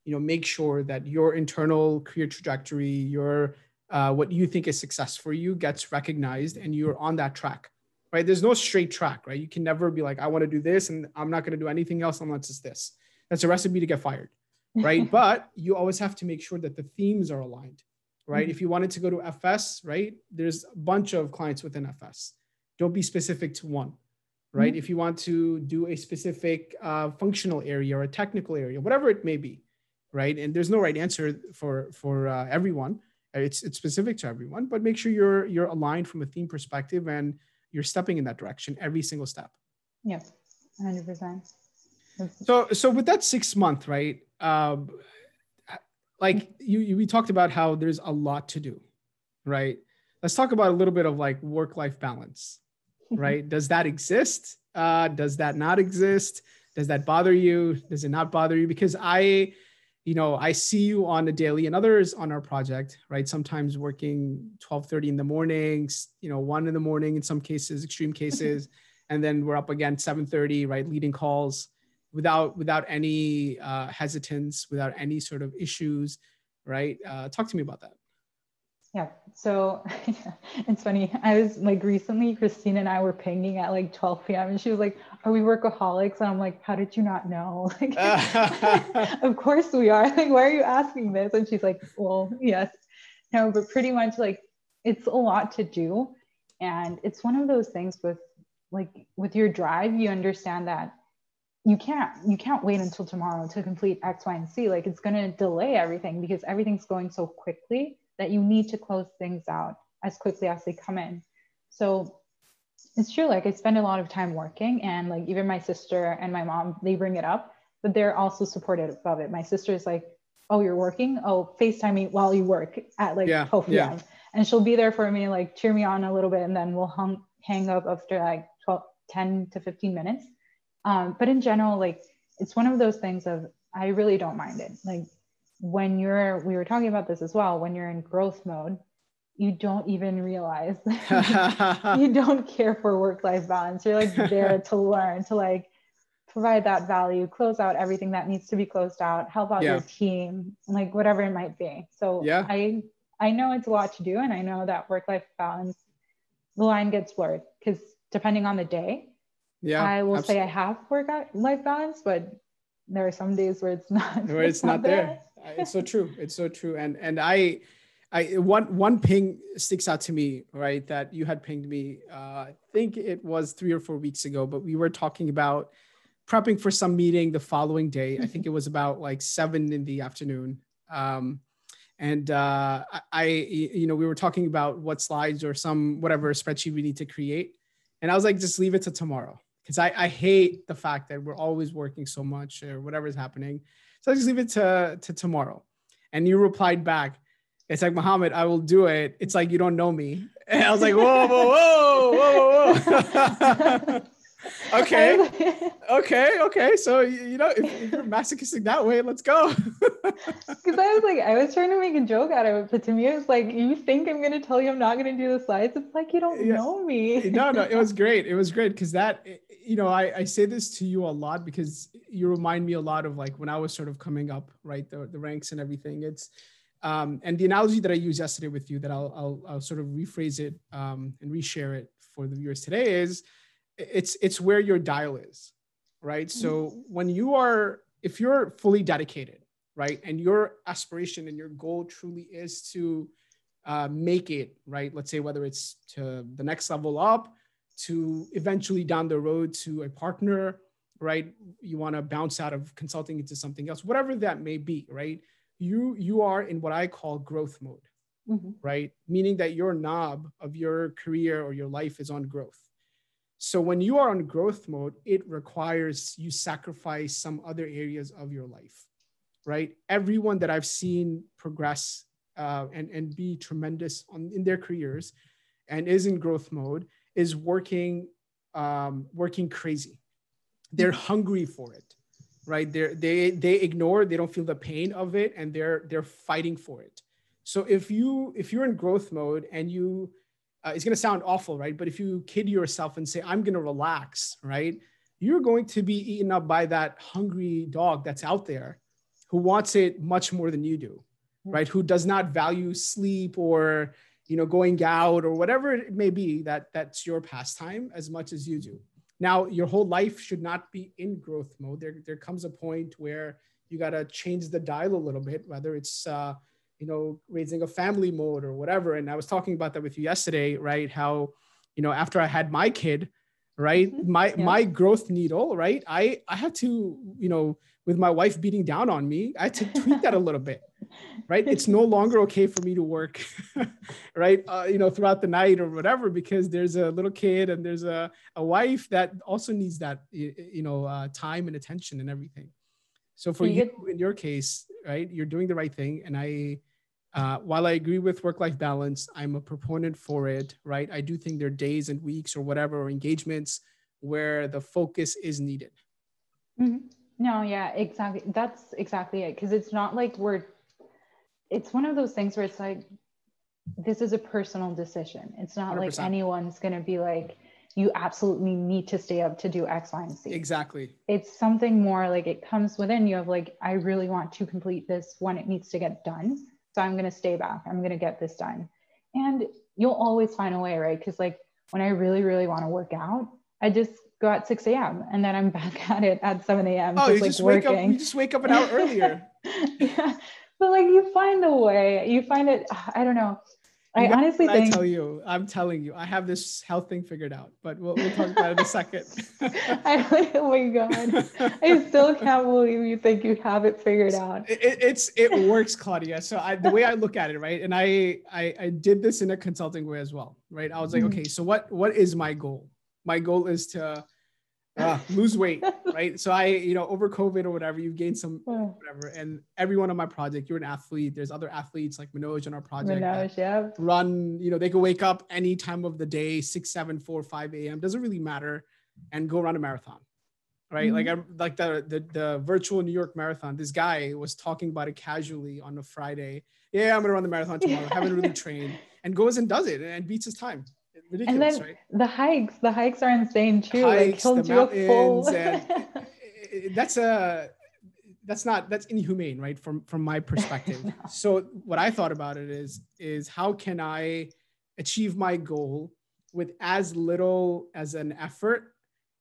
you know make sure that your internal career trajectory your uh, what you think is success for you gets recognized and you're on that track right? There's no straight track, right? You can never be like, I want to do this and I'm not going to do anything else unless it's this. That's a recipe to get fired, right? but you always have to make sure that the themes are aligned, right? Mm-hmm. If you wanted to go to FS, right? There's a bunch of clients within FS. Don't be specific to one, right? Mm-hmm. If you want to do a specific uh, functional area or a technical area, whatever it may be, right? And there's no right answer for for uh, everyone. It's it's specific to everyone, but make sure you're you're aligned from a theme perspective and you're stepping in that direction every single step. Yes, 100%. So, so with that six month, right? Um, like you, you, we talked about how there's a lot to do, right? Let's talk about a little bit of like work life balance, right? does that exist? Uh, does that not exist? Does that bother you? Does it not bother you? Because I, you know i see you on a daily and others on our project right sometimes working 12 30 in the mornings you know 1 in the morning in some cases extreme cases and then we're up again 7 30 right leading calls without without any uh, hesitance without any sort of issues right uh, talk to me about that yeah. So it's funny. I was like recently, Christine and I were pinging at like 12 p.m. and she was like, Are we workaholics? And I'm like, How did you not know? Like, of course we are. Like, why are you asking this? And she's like, Well, yes. No, but pretty much like it's a lot to do. And it's one of those things with like with your drive, you understand that you can't you can't wait until tomorrow to complete X, Y, and C. Like it's gonna delay everything because everything's going so quickly that you need to close things out as quickly as they come in. So it's true, like I spend a lot of time working, and like even my sister and my mom, they bring it up, but they're also supportive of it. My sister is like, Oh, you're working? Oh, FaceTime me while you work at like yeah, 12 p.m. Yeah. And she'll be there for me, like cheer me on a little bit, and then we'll hung, hang up after like 12, 10 to 15 minutes. Um, but in general, like it's one of those things of I really don't mind it. Like when you're we were talking about this as well when you're in growth mode you don't even realize you don't care for work life balance you're like there to learn to like provide that value close out everything that needs to be closed out help out yeah. your team like whatever it might be so yeah i i know it's a lot to do and i know that work life balance the line gets blurred because depending on the day yeah i will absolutely. say i have work life balance but there are some days where it's not where it's, it's not, not there. there it's so true. It's so true. And and I, I one one ping sticks out to me, right? That you had pinged me. Uh, I think it was three or four weeks ago, but we were talking about prepping for some meeting the following day. I think it was about like seven in the afternoon. Um, and uh, I, you know, we were talking about what slides or some whatever spreadsheet we need to create, and I was like, just leave it to tomorrow because I, I hate the fact that we're always working so much or whatever is happening. So I just leave it to, to tomorrow. And you replied back, it's like, Mohammed, I will do it. It's like, you don't know me. And I was like, whoa, whoa, whoa, whoa, whoa. okay. Okay. Okay. So, you know, if, if you're masochistic that way, let's go. Because I was like, I was trying to make a joke out of it. But to me, it was like, you think I'm going to tell you I'm not going to do the slides? It's like, you don't yeah. know me. no, no, it was great. It was great because that, eh, you know, I, I say this to you a lot because you remind me a lot of like when I was sort of coming up, right? The, the ranks and everything. It's, um, and the analogy that I used yesterday with you that I'll, I'll, I'll sort of rephrase it um, and reshare it for the viewers today is it's, it's where your dial is, right? So mm-hmm. when you are, if you're fully dedicated, right? And your aspiration and your goal truly is to uh, make it, right? Let's say whether it's to the next level up, to eventually down the road to a partner, right? You want to bounce out of consulting into something else, whatever that may be, right? You you are in what I call growth mode, mm-hmm. right? Meaning that your knob of your career or your life is on growth. So when you are on growth mode, it requires you sacrifice some other areas of your life right? Everyone that I've seen progress uh, and, and be tremendous on, in their careers and is in growth mode is working, um, working crazy. They're hungry for it, right? They're, they, they ignore, they don't feel the pain of it and they're, they're fighting for it. So if you, if you're in growth mode and you, uh, it's going to sound awful, right? But if you kid yourself and say, I'm going to relax, right? You're going to be eaten up by that hungry dog that's out there who wants it much more than you do, right? Who does not value sleep or you know going out or whatever it may be that that's your pastime as much as you do. Now, your whole life should not be in growth mode. There, there comes a point where you got to change the dial a little bit, whether it's uh, you know raising a family mode or whatever. And I was talking about that with you yesterday, right? How you know after I had my kid, right, mm-hmm. my yeah. my growth needle, right? I I had to you know with my wife beating down on me, I had to tweak that a little bit, right? It's no longer okay for me to work, right? Uh, you know, throughout the night or whatever, because there's a little kid and there's a, a wife that also needs that, you know, uh, time and attention and everything. So for you, you, in your case, right, you're doing the right thing. And I, uh, while I agree with work-life balance, I'm a proponent for it, right? I do think there are days and weeks or whatever, or engagements where the focus is needed. Mm-hmm. No, yeah, exactly. That's exactly it. Cause it's not like we're, it's one of those things where it's like, this is a personal decision. It's not 100%. like anyone's going to be like, you absolutely need to stay up to do X, Y, and Z. Exactly. It's something more like it comes within you of like, I really want to complete this when it needs to get done. So I'm going to stay back. I'm going to get this done. And you'll always find a way, right? Because like when I really, really want to work out, I just go at 6 a.m. and then I'm back at it at 7 a.m. Oh, just, you like just working. wake up. You just wake up an hour earlier. yeah, but like you find a way. You find it. I don't know. I honestly think. I tell you, I'm telling you, I have this health thing figured out. But we'll, we'll talk about it in a second. I, oh my god, I still can't believe you think you have it figured out. It, it's it works, Claudia. So I, the way I look at it, right, and I, I I did this in a consulting way as well, right? I was like, mm-hmm. okay, so what what is my goal? my goal is to uh, lose weight, right? So I, you know, over COVID or whatever, you've gained some whatever, and everyone on my project, you're an athlete. There's other athletes like Manoj on our project. Manoj, yeah. Run, you know, they can wake up any time of the day, six, seven, four, five a.m. Doesn't really matter, and go run a marathon, right? Mm-hmm. Like I like the, the the virtual New York marathon. This guy was talking about it casually on a Friday. Yeah, I'm gonna run the marathon tomorrow. haven't really trained, and goes and does it and beats his time ridiculous, and then right? The hikes, the hikes are insane too. Hikes, like he'll do a full. and, that's a that's not that's inhumane, right? From from my perspective. no. So what I thought about it is is how can I achieve my goal with as little as an effort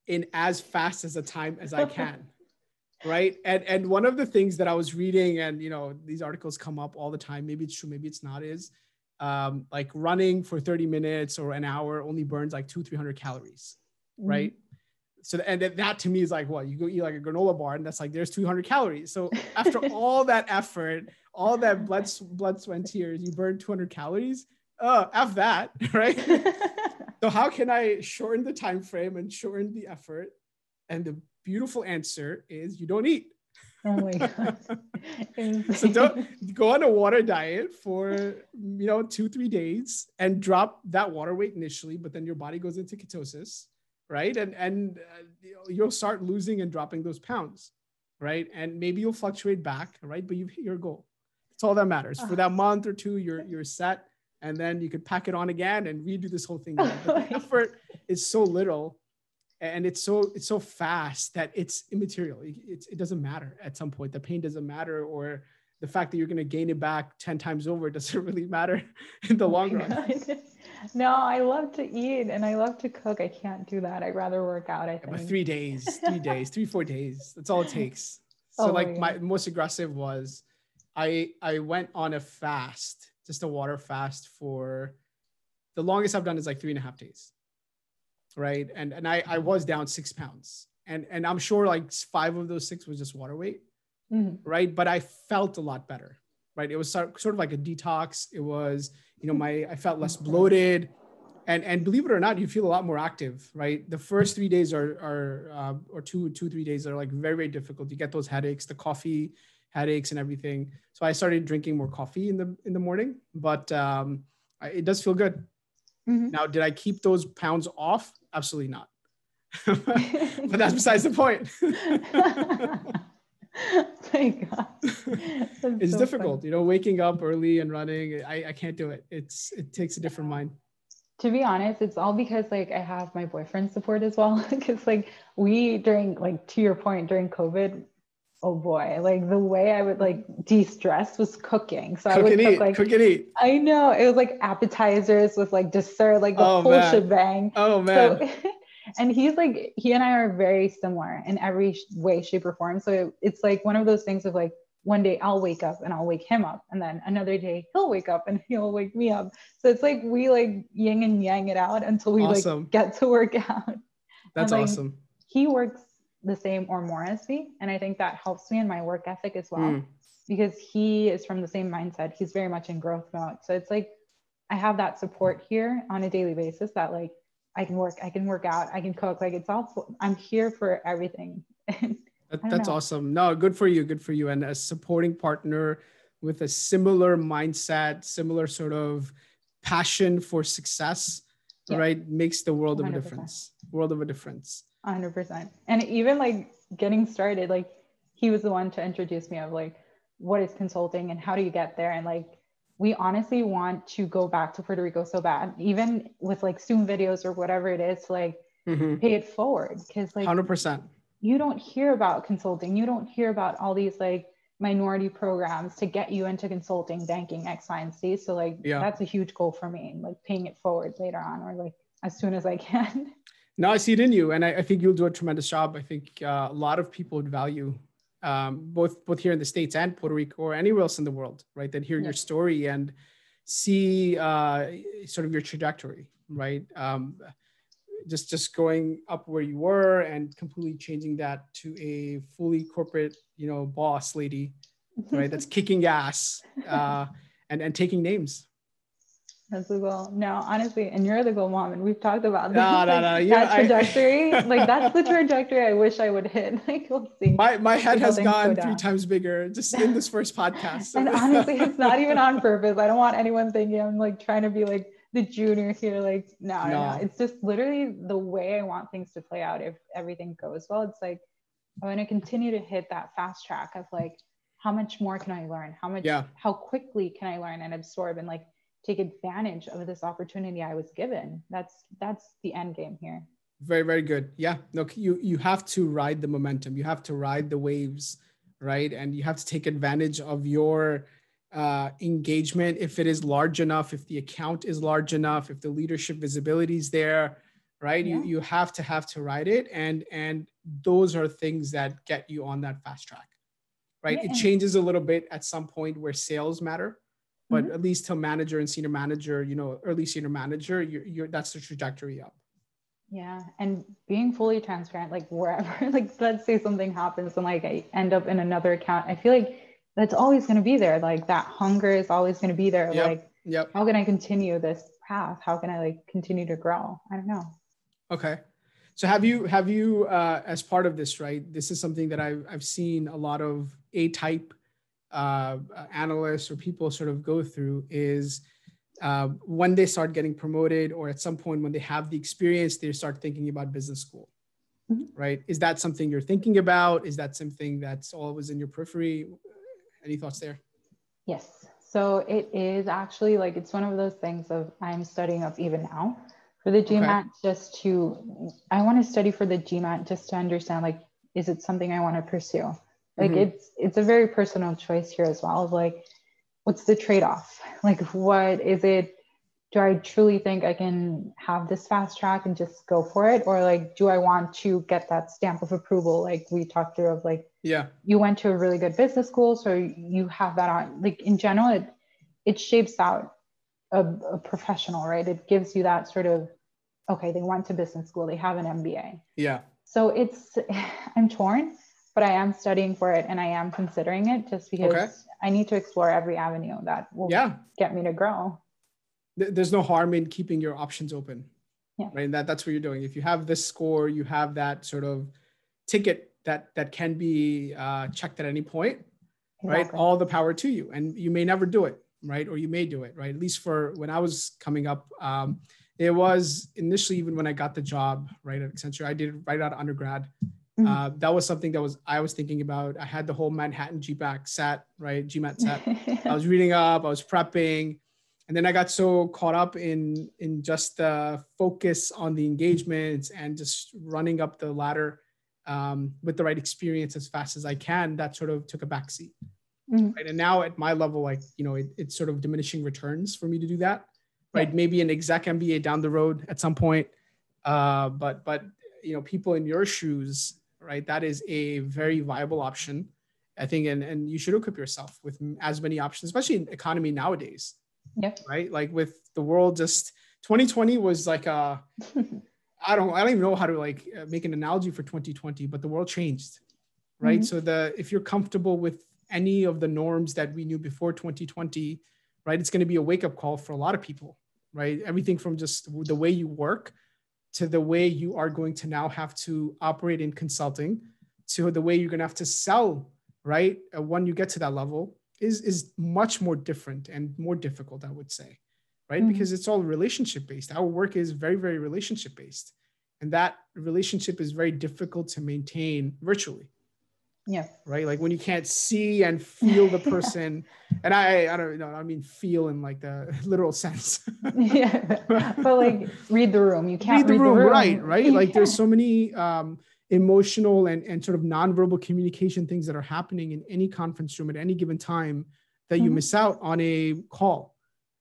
in as fast as a time as I can. right and and one of the things that i was reading and you know these articles come up all the time maybe it's true maybe it's not is um, like running for 30 minutes or an hour only burns like two, 300 calories, mm-hmm. right? So, and that to me is like, what you go eat like a granola bar and that's like, there's 200 calories. So after all that effort, all that blood, blood, sweat, and tears, you burn 200 calories. Oh, F that, right? so how can I shorten the time frame and shorten the effort? And the beautiful answer is you don't eat. Oh my god! so don't go on a water diet for you know two three days and drop that water weight initially, but then your body goes into ketosis, right? And and uh, you'll start losing and dropping those pounds, right? And maybe you'll fluctuate back, right? But you've hit your goal. That's all that matters. For that month or two, you're you're set, and then you could pack it on again and redo this whole thing. Again. But the effort is so little and it's so it's so fast that it's immaterial. It's, it doesn't matter at some point. The pain doesn't matter, or the fact that you're going to gain it back 10 times over doesn't really matter in the oh long run. no, I love to eat and I love to cook. I can't do that. I'd rather work out. I think. but three days, three days, three, four days. That's all it takes. So oh like my, my most aggressive was I I went on a fast, just a water fast for the longest I've done is like three and a half days. Right. And and I, I was down six pounds. And and I'm sure like five of those six was just water weight. Mm-hmm. Right. But I felt a lot better. Right. It was sort of like a detox. It was, you know, my I felt less bloated and and believe it or not, you feel a lot more active, right? The first three days are are uh, or two two three days are like very very difficult. You get those headaches, the coffee headaches, and everything. So I started drinking more coffee in the in the morning, but um, I, it does feel good. Mm-hmm. Now, did I keep those pounds off? Absolutely not. but that's besides the point. My God. it's so difficult, funny. you know, waking up early and running. I, I can't do it. It's it takes a different mind to be honest, it's all because like I have my boyfriend support as well. Because like we during like to your point during COVID, oh boy, like the way I would like de-stress was cooking. So cook I would cook eat, like cook and eat. I know it was like appetizers with like dessert, like the oh, whole man. shebang. Oh man. So, and he's like he and I are very similar in every way, shape, or form. So it, it's like one of those things of like one day I'll wake up and I'll wake him up. And then another day he'll wake up and he'll wake me up. So it's like we like yin and yang it out until we awesome. like get to work out. That's and, like, awesome. He works the same or more as me. And I think that helps me in my work ethic as well. Mm. Because he is from the same mindset. He's very much in growth mode. So it's like I have that support here on a daily basis that like I can work, I can work out, I can cook. Like it's all I'm here for everything. That, that's know. awesome. No, good for you. Good for you. And a supporting partner with a similar mindset, similar sort of passion for success, yeah. right? Makes the world 100%. of a difference. World of a difference. 100%. And even like getting started, like he was the one to introduce me of like, what is consulting and how do you get there? And like, we honestly want to go back to Puerto Rico so bad, even with like Zoom videos or whatever it is, to like mm-hmm. pay it forward. Cause like 100% you don't hear about consulting you don't hear about all these like minority programs to get you into consulting banking x y and z so like yeah. that's a huge goal for me like paying it forward later on or like as soon as i can no i see it in you and i, I think you'll do a tremendous job. I think uh, a lot of people would value um, both both here in the states and puerto rico or anywhere else in the world right that hear yeah. your story and see uh, sort of your trajectory right? Um, just just going up where you were and completely changing that to a fully corporate you know boss lady right that's kicking ass uh, and and taking names that's the goal. No, honestly, and you're the goal mom, and we've talked about that. No, no, no. that trajectory, I, like that's the trajectory I wish I would hit. Like we'll see. My my head has gone three times bigger just in this first podcast. and honestly, it's not even on purpose. I don't want anyone thinking I'm like trying to be like the junior here. Like, no, no, no, it's just literally the way I want things to play out. If everything goes well, it's like I want to continue to hit that fast track of like, how much more can I learn? How much, yeah. how quickly can I learn and absorb and like take advantage of this opportunity I was given? That's that's the end game here. Very, very good. Yeah. Look, you you have to ride the momentum. You have to ride the waves, right? And you have to take advantage of your uh, engagement if it is large enough if the account is large enough if the leadership visibility is there right yeah. you, you have to have to ride it and and those are things that get you on that fast track right yeah. it changes a little bit at some point where sales matter but mm-hmm. at least till manager and senior manager you know early senior manager you're, you're that's the trajectory up yeah and being fully transparent like wherever like let's say something happens and like i end up in another account i feel like that's always going to be there like that hunger is always going to be there yep. like yep. how can i continue this path how can i like continue to grow i don't know okay so have you have you uh, as part of this right this is something that i've, I've seen a lot of a type uh, analysts or people sort of go through is uh, when they start getting promoted or at some point when they have the experience they start thinking about business school mm-hmm. right is that something you're thinking about is that something that's always in your periphery any thoughts there? Yes. So it is actually like it's one of those things of I'm studying up even now For the GMAT, okay. just to, I want to study for the GMAT just to understand like, is it something I want to pursue? Like mm-hmm. it's it's a very personal choice here as well. Of like, what's the trade-off? Like, what is it? Do I truly think I can have this fast track and just go for it, or like, do I want to get that stamp of approval? Like we talked through of like, yeah, you went to a really good business school, so you have that on. Like in general, it it shapes out a, a professional, right? It gives you that sort of okay, they went to business school, they have an MBA. Yeah. So it's I'm torn but I am studying for it and I am considering it just because okay. I need to explore every avenue that will yeah. get me to grow. There's no harm in keeping your options open. Yeah. Right. And that, that's what you're doing. If you have this score, you have that sort of ticket that that can be uh, checked at any point. Exactly. Right. All the power to you. And you may never do it. Right. Or you may do it. Right. At least for when I was coming up, um, it was initially even when I got the job right at Accenture, I did it right out of undergrad. Mm-hmm. Uh, that was something that was I was thinking about. I had the whole Manhattan GPAC set, right? GMAT set. I was reading up, I was prepping, and then I got so caught up in in just the focus on the engagements and just running up the ladder um, with the right experience as fast as I can. That sort of took a backseat. Mm-hmm. Right? And now at my level, like you know, it, it's sort of diminishing returns for me to do that. Right? Yeah. Maybe an exec MBA down the road at some point. Uh, but but you know, people in your shoes right? That is a very viable option, I think, and, and you should equip yourself with as many options, especially in economy nowadays. Yeah. Right. Like with the world just 2020 was like a, I don't, I don't even know how to like uh, make an analogy for 2020, but the world changed. Right. Mm-hmm. So the, if you're comfortable with any of the norms that we knew before 2020, right, it's going to be a wake up call for a lot of people, right? Everything from just the way you work to the way you are going to now have to operate in consulting to the way you're going to have to sell right? Uh, when you get to that level is is much more different and more difficult i would say right? Mm-hmm. because it's all relationship based. Our work is very very relationship based. And that relationship is very difficult to maintain virtually yeah. Right? Like when you can't see and feel the person. And i i don't know i mean feel in like the literal sense. Yeah. But like read the room. You can't read the, read room, the room, right right? Like there's so many um emotional and and sort of nonverbal communication things that are happening in any conference room at any given time that you mm-hmm. miss out on a call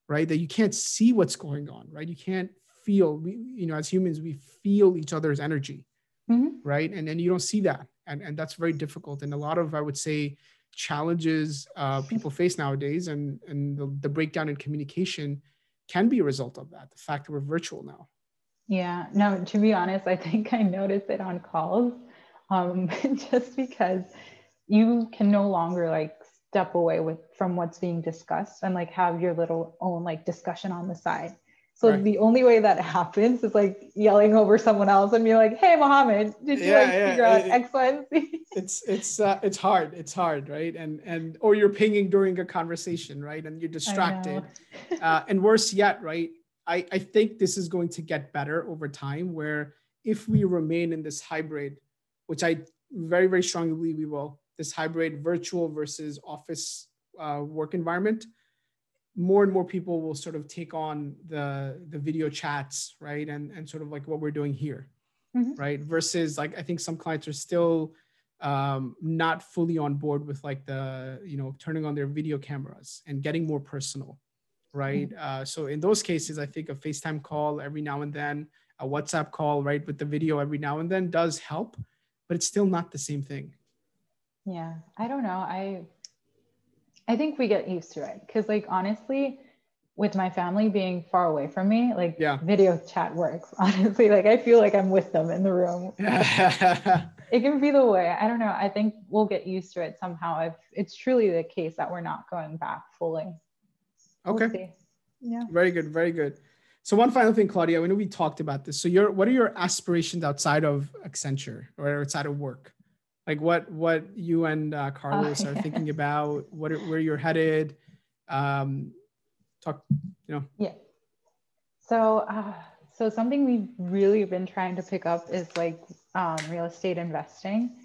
right? That you can't see what's going on right? You can't feel we you know as humans we feel each other's energy mm-hmm. right? And then you don't see that and and that's very difficult. And a lot of i would say challenges uh, people face nowadays and and the, the breakdown in communication can be a result of that the fact that we're virtual now. Yeah. No to be honest i think i noticed it on calls um, just because you can no longer like step away with from what's being discussed and like have your little own like discussion on the side so right. the only way that happens is like yelling over someone else and being like, "Hey, Mohammed, did you yeah, like yeah. figure out it, X, Y, and Z?" It's it's uh, it's hard. It's hard, right? And and or you're pinging during a conversation, right? And you're distracted. uh, and worse yet, right? I I think this is going to get better over time. Where if we remain in this hybrid, which I very very strongly believe we will, this hybrid virtual versus office uh, work environment more and more people will sort of take on the the video chats right? And and sort of like what we're doing here mm-hmm. right? Versus like i think some clients are still um, not fully on board with like the you know turning on their video cameras and getting more personal right? Mm-hmm. uh, so in those cases i think a facetime call every now and then a whatsapp call right with the video every now and then does help but it's still not the same thing. Yeah. I don't know. I I think we get used to it because, like, honestly, with my family being far away from me, like, yeah. video chat works. Honestly, like, I feel like I'm with them in the room. it can be the way. I don't know. I think we'll get used to it somehow if it's truly the case that we're not going back fully. Okay. We'll yeah. Very good. Very good. So one final thing, Claudia, I know we talked about this. So your what are your aspirations outside of Accenture or outside of work? Like what what you and uh, Carlos oh, yeah. are thinking about, what where you're headed. Um, talk, you know. Yeah. So uh, so something we've really been trying to pick up is like um, real estate investing.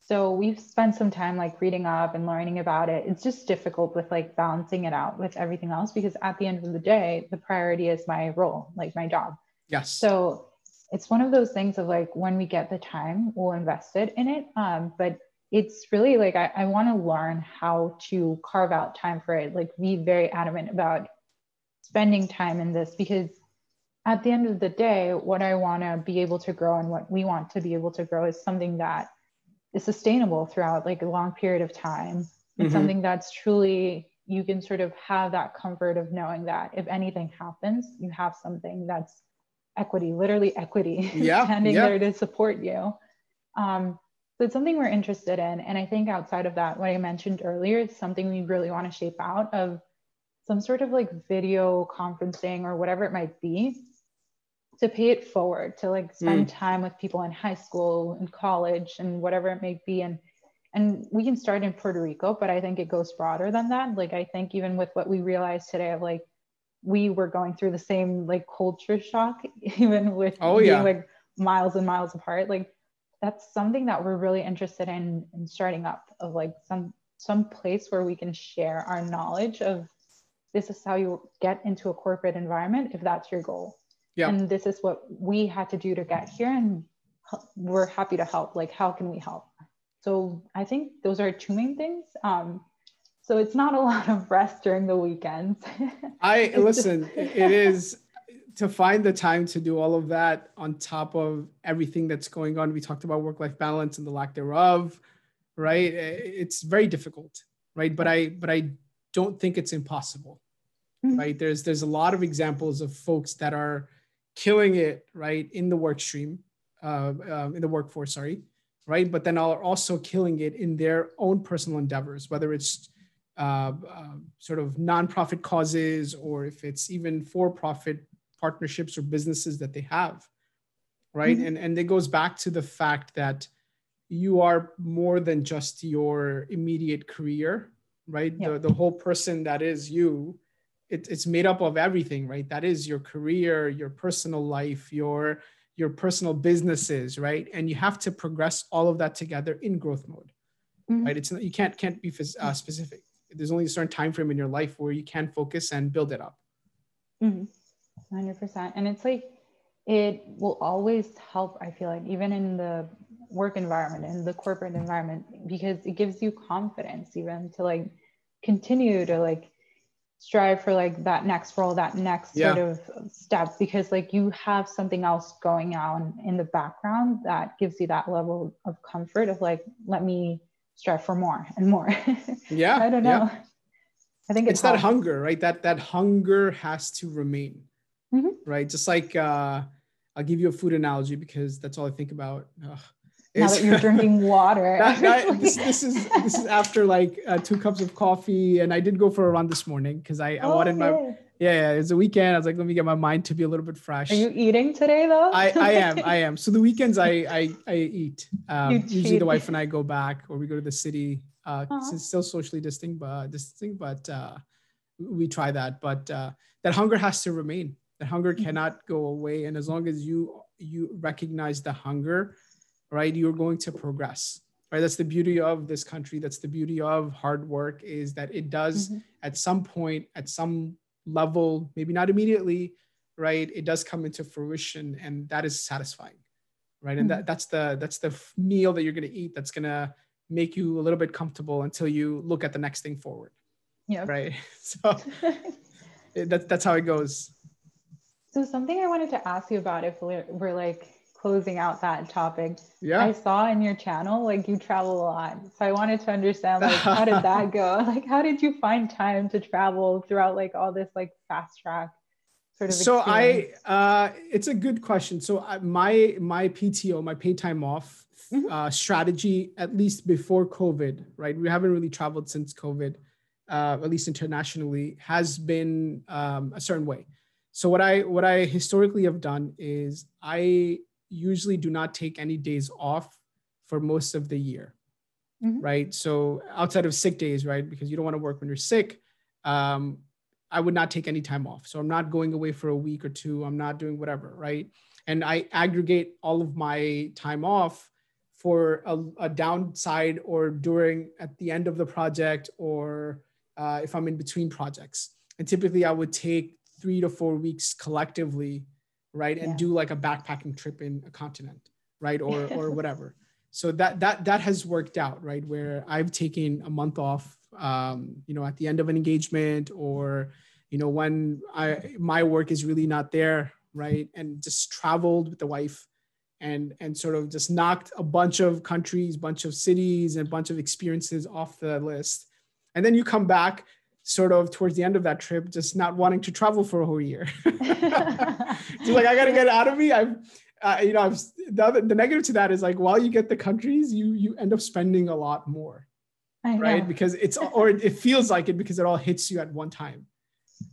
So we've spent some time like reading up and learning about it. It's just difficult with like balancing it out with everything else because at the end of the day, the priority is my role, like my job. Yes. So it's one of those things of like when we get the time, we'll invest it in it. Um, but it's really like I, I want to learn how to carve out time for it, like be very adamant about spending time in this because at the end of the day, what I want to be able to grow and what we want to be able to grow is something that is sustainable throughout like a long period of time. It's mm-hmm. something that's truly you can sort of have that comfort of knowing that if anything happens, you have something that's equity, literally equity, yeah, standing yeah. there to support you. Um, so it's something we're interested in. And I think outside of that, what I mentioned earlier is something we really want to shape out of some sort of like video conferencing or whatever it might be to pay it forward, to like spend mm. time with people in high school and college and whatever it may be. And and we can start in Puerto Rico, but I think it goes broader than that. Like I think even with what we realized today of like we were going through the same like culture shock, even with oh, yeah. like miles and miles apart. Like that's something that we're really interested in in starting up of like some some place where we can share our knowledge of this is how you get into a corporate environment if that's your goal. Yeah. And this is what we had to do to get here and we're happy to help. Like how can we help? So I think those are two main things. Um, so it's not a lot of rest during the weekends. I listen, it is to find the time to do all of that on top of everything that's going on. We talked about work-life balance and the lack thereof, right? It's very difficult, right? But I but I don't think it's impossible. Mm-hmm. Right. There's there's a lot of examples of folks that are killing it, right, in the work stream, uh, uh, in the workforce, sorry, right? But then are also killing it in their own personal endeavors, whether it's uh, uh, sort of nonprofit causes or if it's even for-profit partnerships or businesses that they have right mm-hmm. and and it goes back to the fact that you are more than just your immediate career right yeah. the, the whole person that is you it, it's made up of everything right that is your career your personal life your your personal businesses right and you have to progress all of that together in growth mode mm-hmm. right it's you can't can't be uh, specific there's only a certain time frame in your life where you can focus and build it up mm-hmm. 100% and it's like it will always help i feel like even in the work environment and the corporate environment because it gives you confidence even to like continue to like strive for like that next role that next yeah. sort of step because like you have something else going on in the background that gives you that level of comfort of like let me strive for more and more yeah i don't know yeah. i think it's, that hunger right that that hunger has to remain mm-hmm. right? Just like uh, I'll give you a food analogy because that's all I think about. Ugh. Now that you're drinking water. that, that, this, this, is this is after like uh, two cups of coffee, and I did go for a run this morning because I, I oh, wanted my yeah, yeah, it's a weekend. I was like, let me get my mind to be a little bit fresh. Are you eating today though? I, I am, I am. So the weekends I I, I eat. Um, usually the wife and I go back or we go to the city. Uh, it's still socially distancing, but distancing, but uh, we try that. But uh, that hunger has to remain That hunger mm-hmm. cannot go away and as long as you you recognize the hunger right you're going to progress right that's the beauty of this country that's the beauty of hard work is that it does mm-hmm. at some point at some level maybe not immediately right it does come into fruition and that is satisfying right? Mm-hmm. and that, that's the that's the meal that you're going to eat that's going to make you a little bit comfortable until you look at the next thing forward yeah right? So that, that's how it goes. So something I wanted to ask you about if we're, we're like closing out that topic. Yeah. I saw in your channel like you travel a lot. So I wanted to understand like how did that go? Like how did you find time to travel throughout like all this like fast track sort of So experience? I uh it's a good question. So I, my my PTO, my paid time off mm-hmm. uh strategy at least before COVID, right? We haven't really traveled since COVID. Uh, at least internationally, has been um, a certain way so what i what i historically have done is i usually do not take any days off for most of the year mm-hmm. right? So outside of sick days right? Because you don't want to work when you're sick um, i would not take any time off. So i'm not going away for a week or two i'm not doing whatever right? And i aggregate all of my time off for a, a downside or during at the end of the project or uh, if i'm in between projects. And typically i would take three to four weeks collectively right? And yeah. do like a backpacking trip in a continent right? Or or whatever. So that that that has worked out right? Where i've taken a month off um, you know at the end of an engagement or you know when i my work is really not there right? And just traveled with the wife and and sort of just knocked a bunch of countries bunch of cities and a bunch of experiences off the list. And then you come back sort of towards the end of that trip just not wanting to travel for a whole year. So like i gotta get out of me. I've uh, you know I've, the, other, the negative to that is like while you get the countries you you end up spending a lot more right? Because it's or it feels like it because it all hits you at one time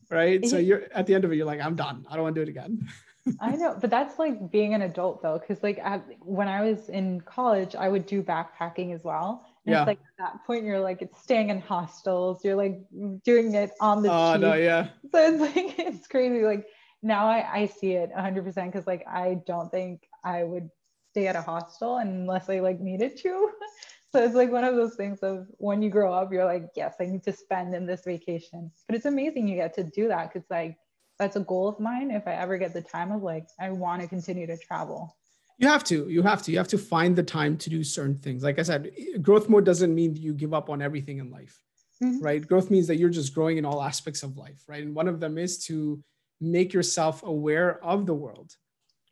right? So you're at the end of it you're like i'm done. I don't want to do it again. I know, but that's like being an adult though, because like at, when I was in college, I would do backpacking as well. And yeah. it's like at that point, you're like, it's staying in hostels, you're like doing it on the Oh, no, yeah. So it's like, it's crazy. Like now I, I see it 100% because like I don't think I would stay at a hostel unless I like needed to. so it's like one of those things of when you grow up, you're like, yes, I need to spend in this vacation. But it's amazing you get to do that because like that's a goal of mine if i ever get the time of like i want to continue to travel you have to you have to you have to find the time to do certain things like i said growth mode doesn't mean you give up on everything in life mm-hmm. right growth means that you're just growing in all aspects of life right and one of them is to make yourself aware of the world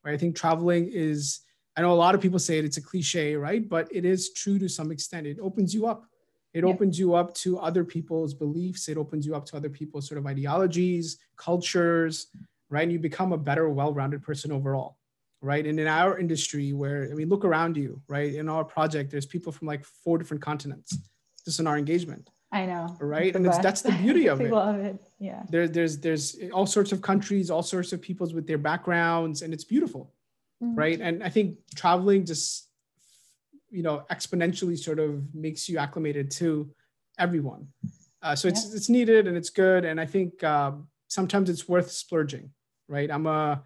right i think traveling is i know a lot of people say it it's a cliche right but it is true to some extent it opens you up it yeah. opens you up to other people's beliefs. It opens you up to other people's sort of ideologies, cultures, right? And you become a better, well-rounded person overall, right? And in our industry, where I mean, look around you, right? In our project, there's people from like four different continents, just in our engagement. I know. Right. And it's, that's the beauty of it. love it. Yeah. There, there's there's all sorts of countries, all sorts of peoples with their backgrounds, and it's beautiful. Mm-hmm. Right. And I think traveling just you know exponentially sort of makes you acclimated to everyone uh, so it's yeah. it's needed and it's good and i think uh, sometimes it's worth splurging right i'm a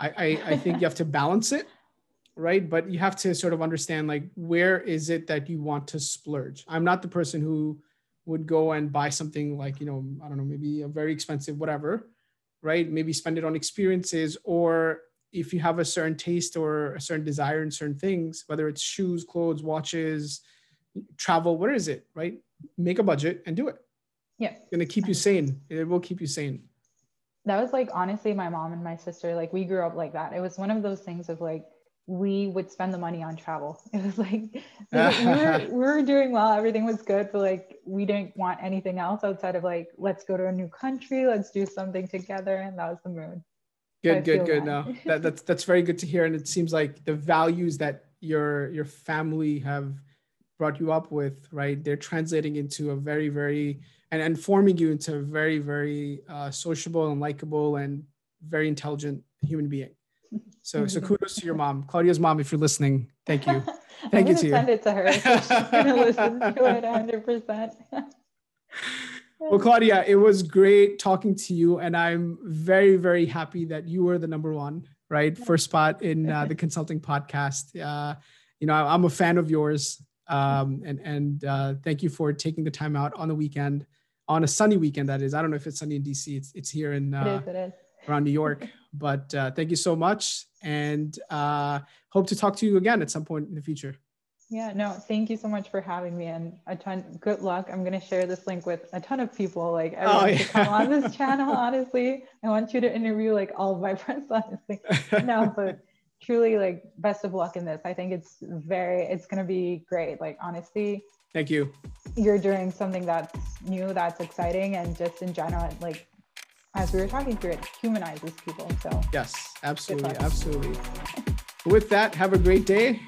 I, I, I think you have to balance it right but you have to sort of understand like where is it that you want to splurge i'm not the person who would go and buy something like you know i don't know maybe a very expensive whatever right maybe spend it on experiences or if you have a certain taste or a certain desire in certain things, whether it's shoes, clothes, watches, travel, what is it, right? Make a budget and do it. Yeah. It's gonna keep you sane. It will keep you sane. That was like honestly my mom and my sister, like we grew up like that. It was one of those things of like we would spend the money on travel. It was like we, were, we were doing well, everything was good, but like we didn't want anything else outside of like let's go to a new country, let's do something together, and that was the mood. Good, good, good. No, that, that's that's very good to hear, and it seems like the values that your your family have brought you up with, right? They're translating into a very, very and, and forming you into a very, very uh, sociable and likable and very intelligent human being. So, so kudos to your mom, Claudia's mom, if you're listening. Thank you. Thank you to you. Send it to her. So she's gonna listen to it 100. percent well, Claudia, it was great talking to you, and I'm very, very happy that you were the number one, right, first spot in uh, the consulting podcast. Uh, you know, I'm a fan of yours, um, and and uh, thank you for taking the time out on the weekend, on a sunny weekend. That is, I don't know if it's sunny in DC. It's it's here in uh, it is, it is. around New York, but uh, thank you so much, and uh, hope to talk to you again at some point in the future. Yeah, no, thank you so much for having me and a ton good luck. I'm gonna share this link with a ton of people. Like I oh, yeah. come on this channel, honestly. I want you to interview like all of my friends, honestly. No, but truly like best of luck in this. I think it's very it's gonna be great. Like honestly. Thank you. You're doing something that's new, that's exciting, and just in general, like as we were talking through it, humanizes people. So yes, absolutely, absolutely. With that, have a great day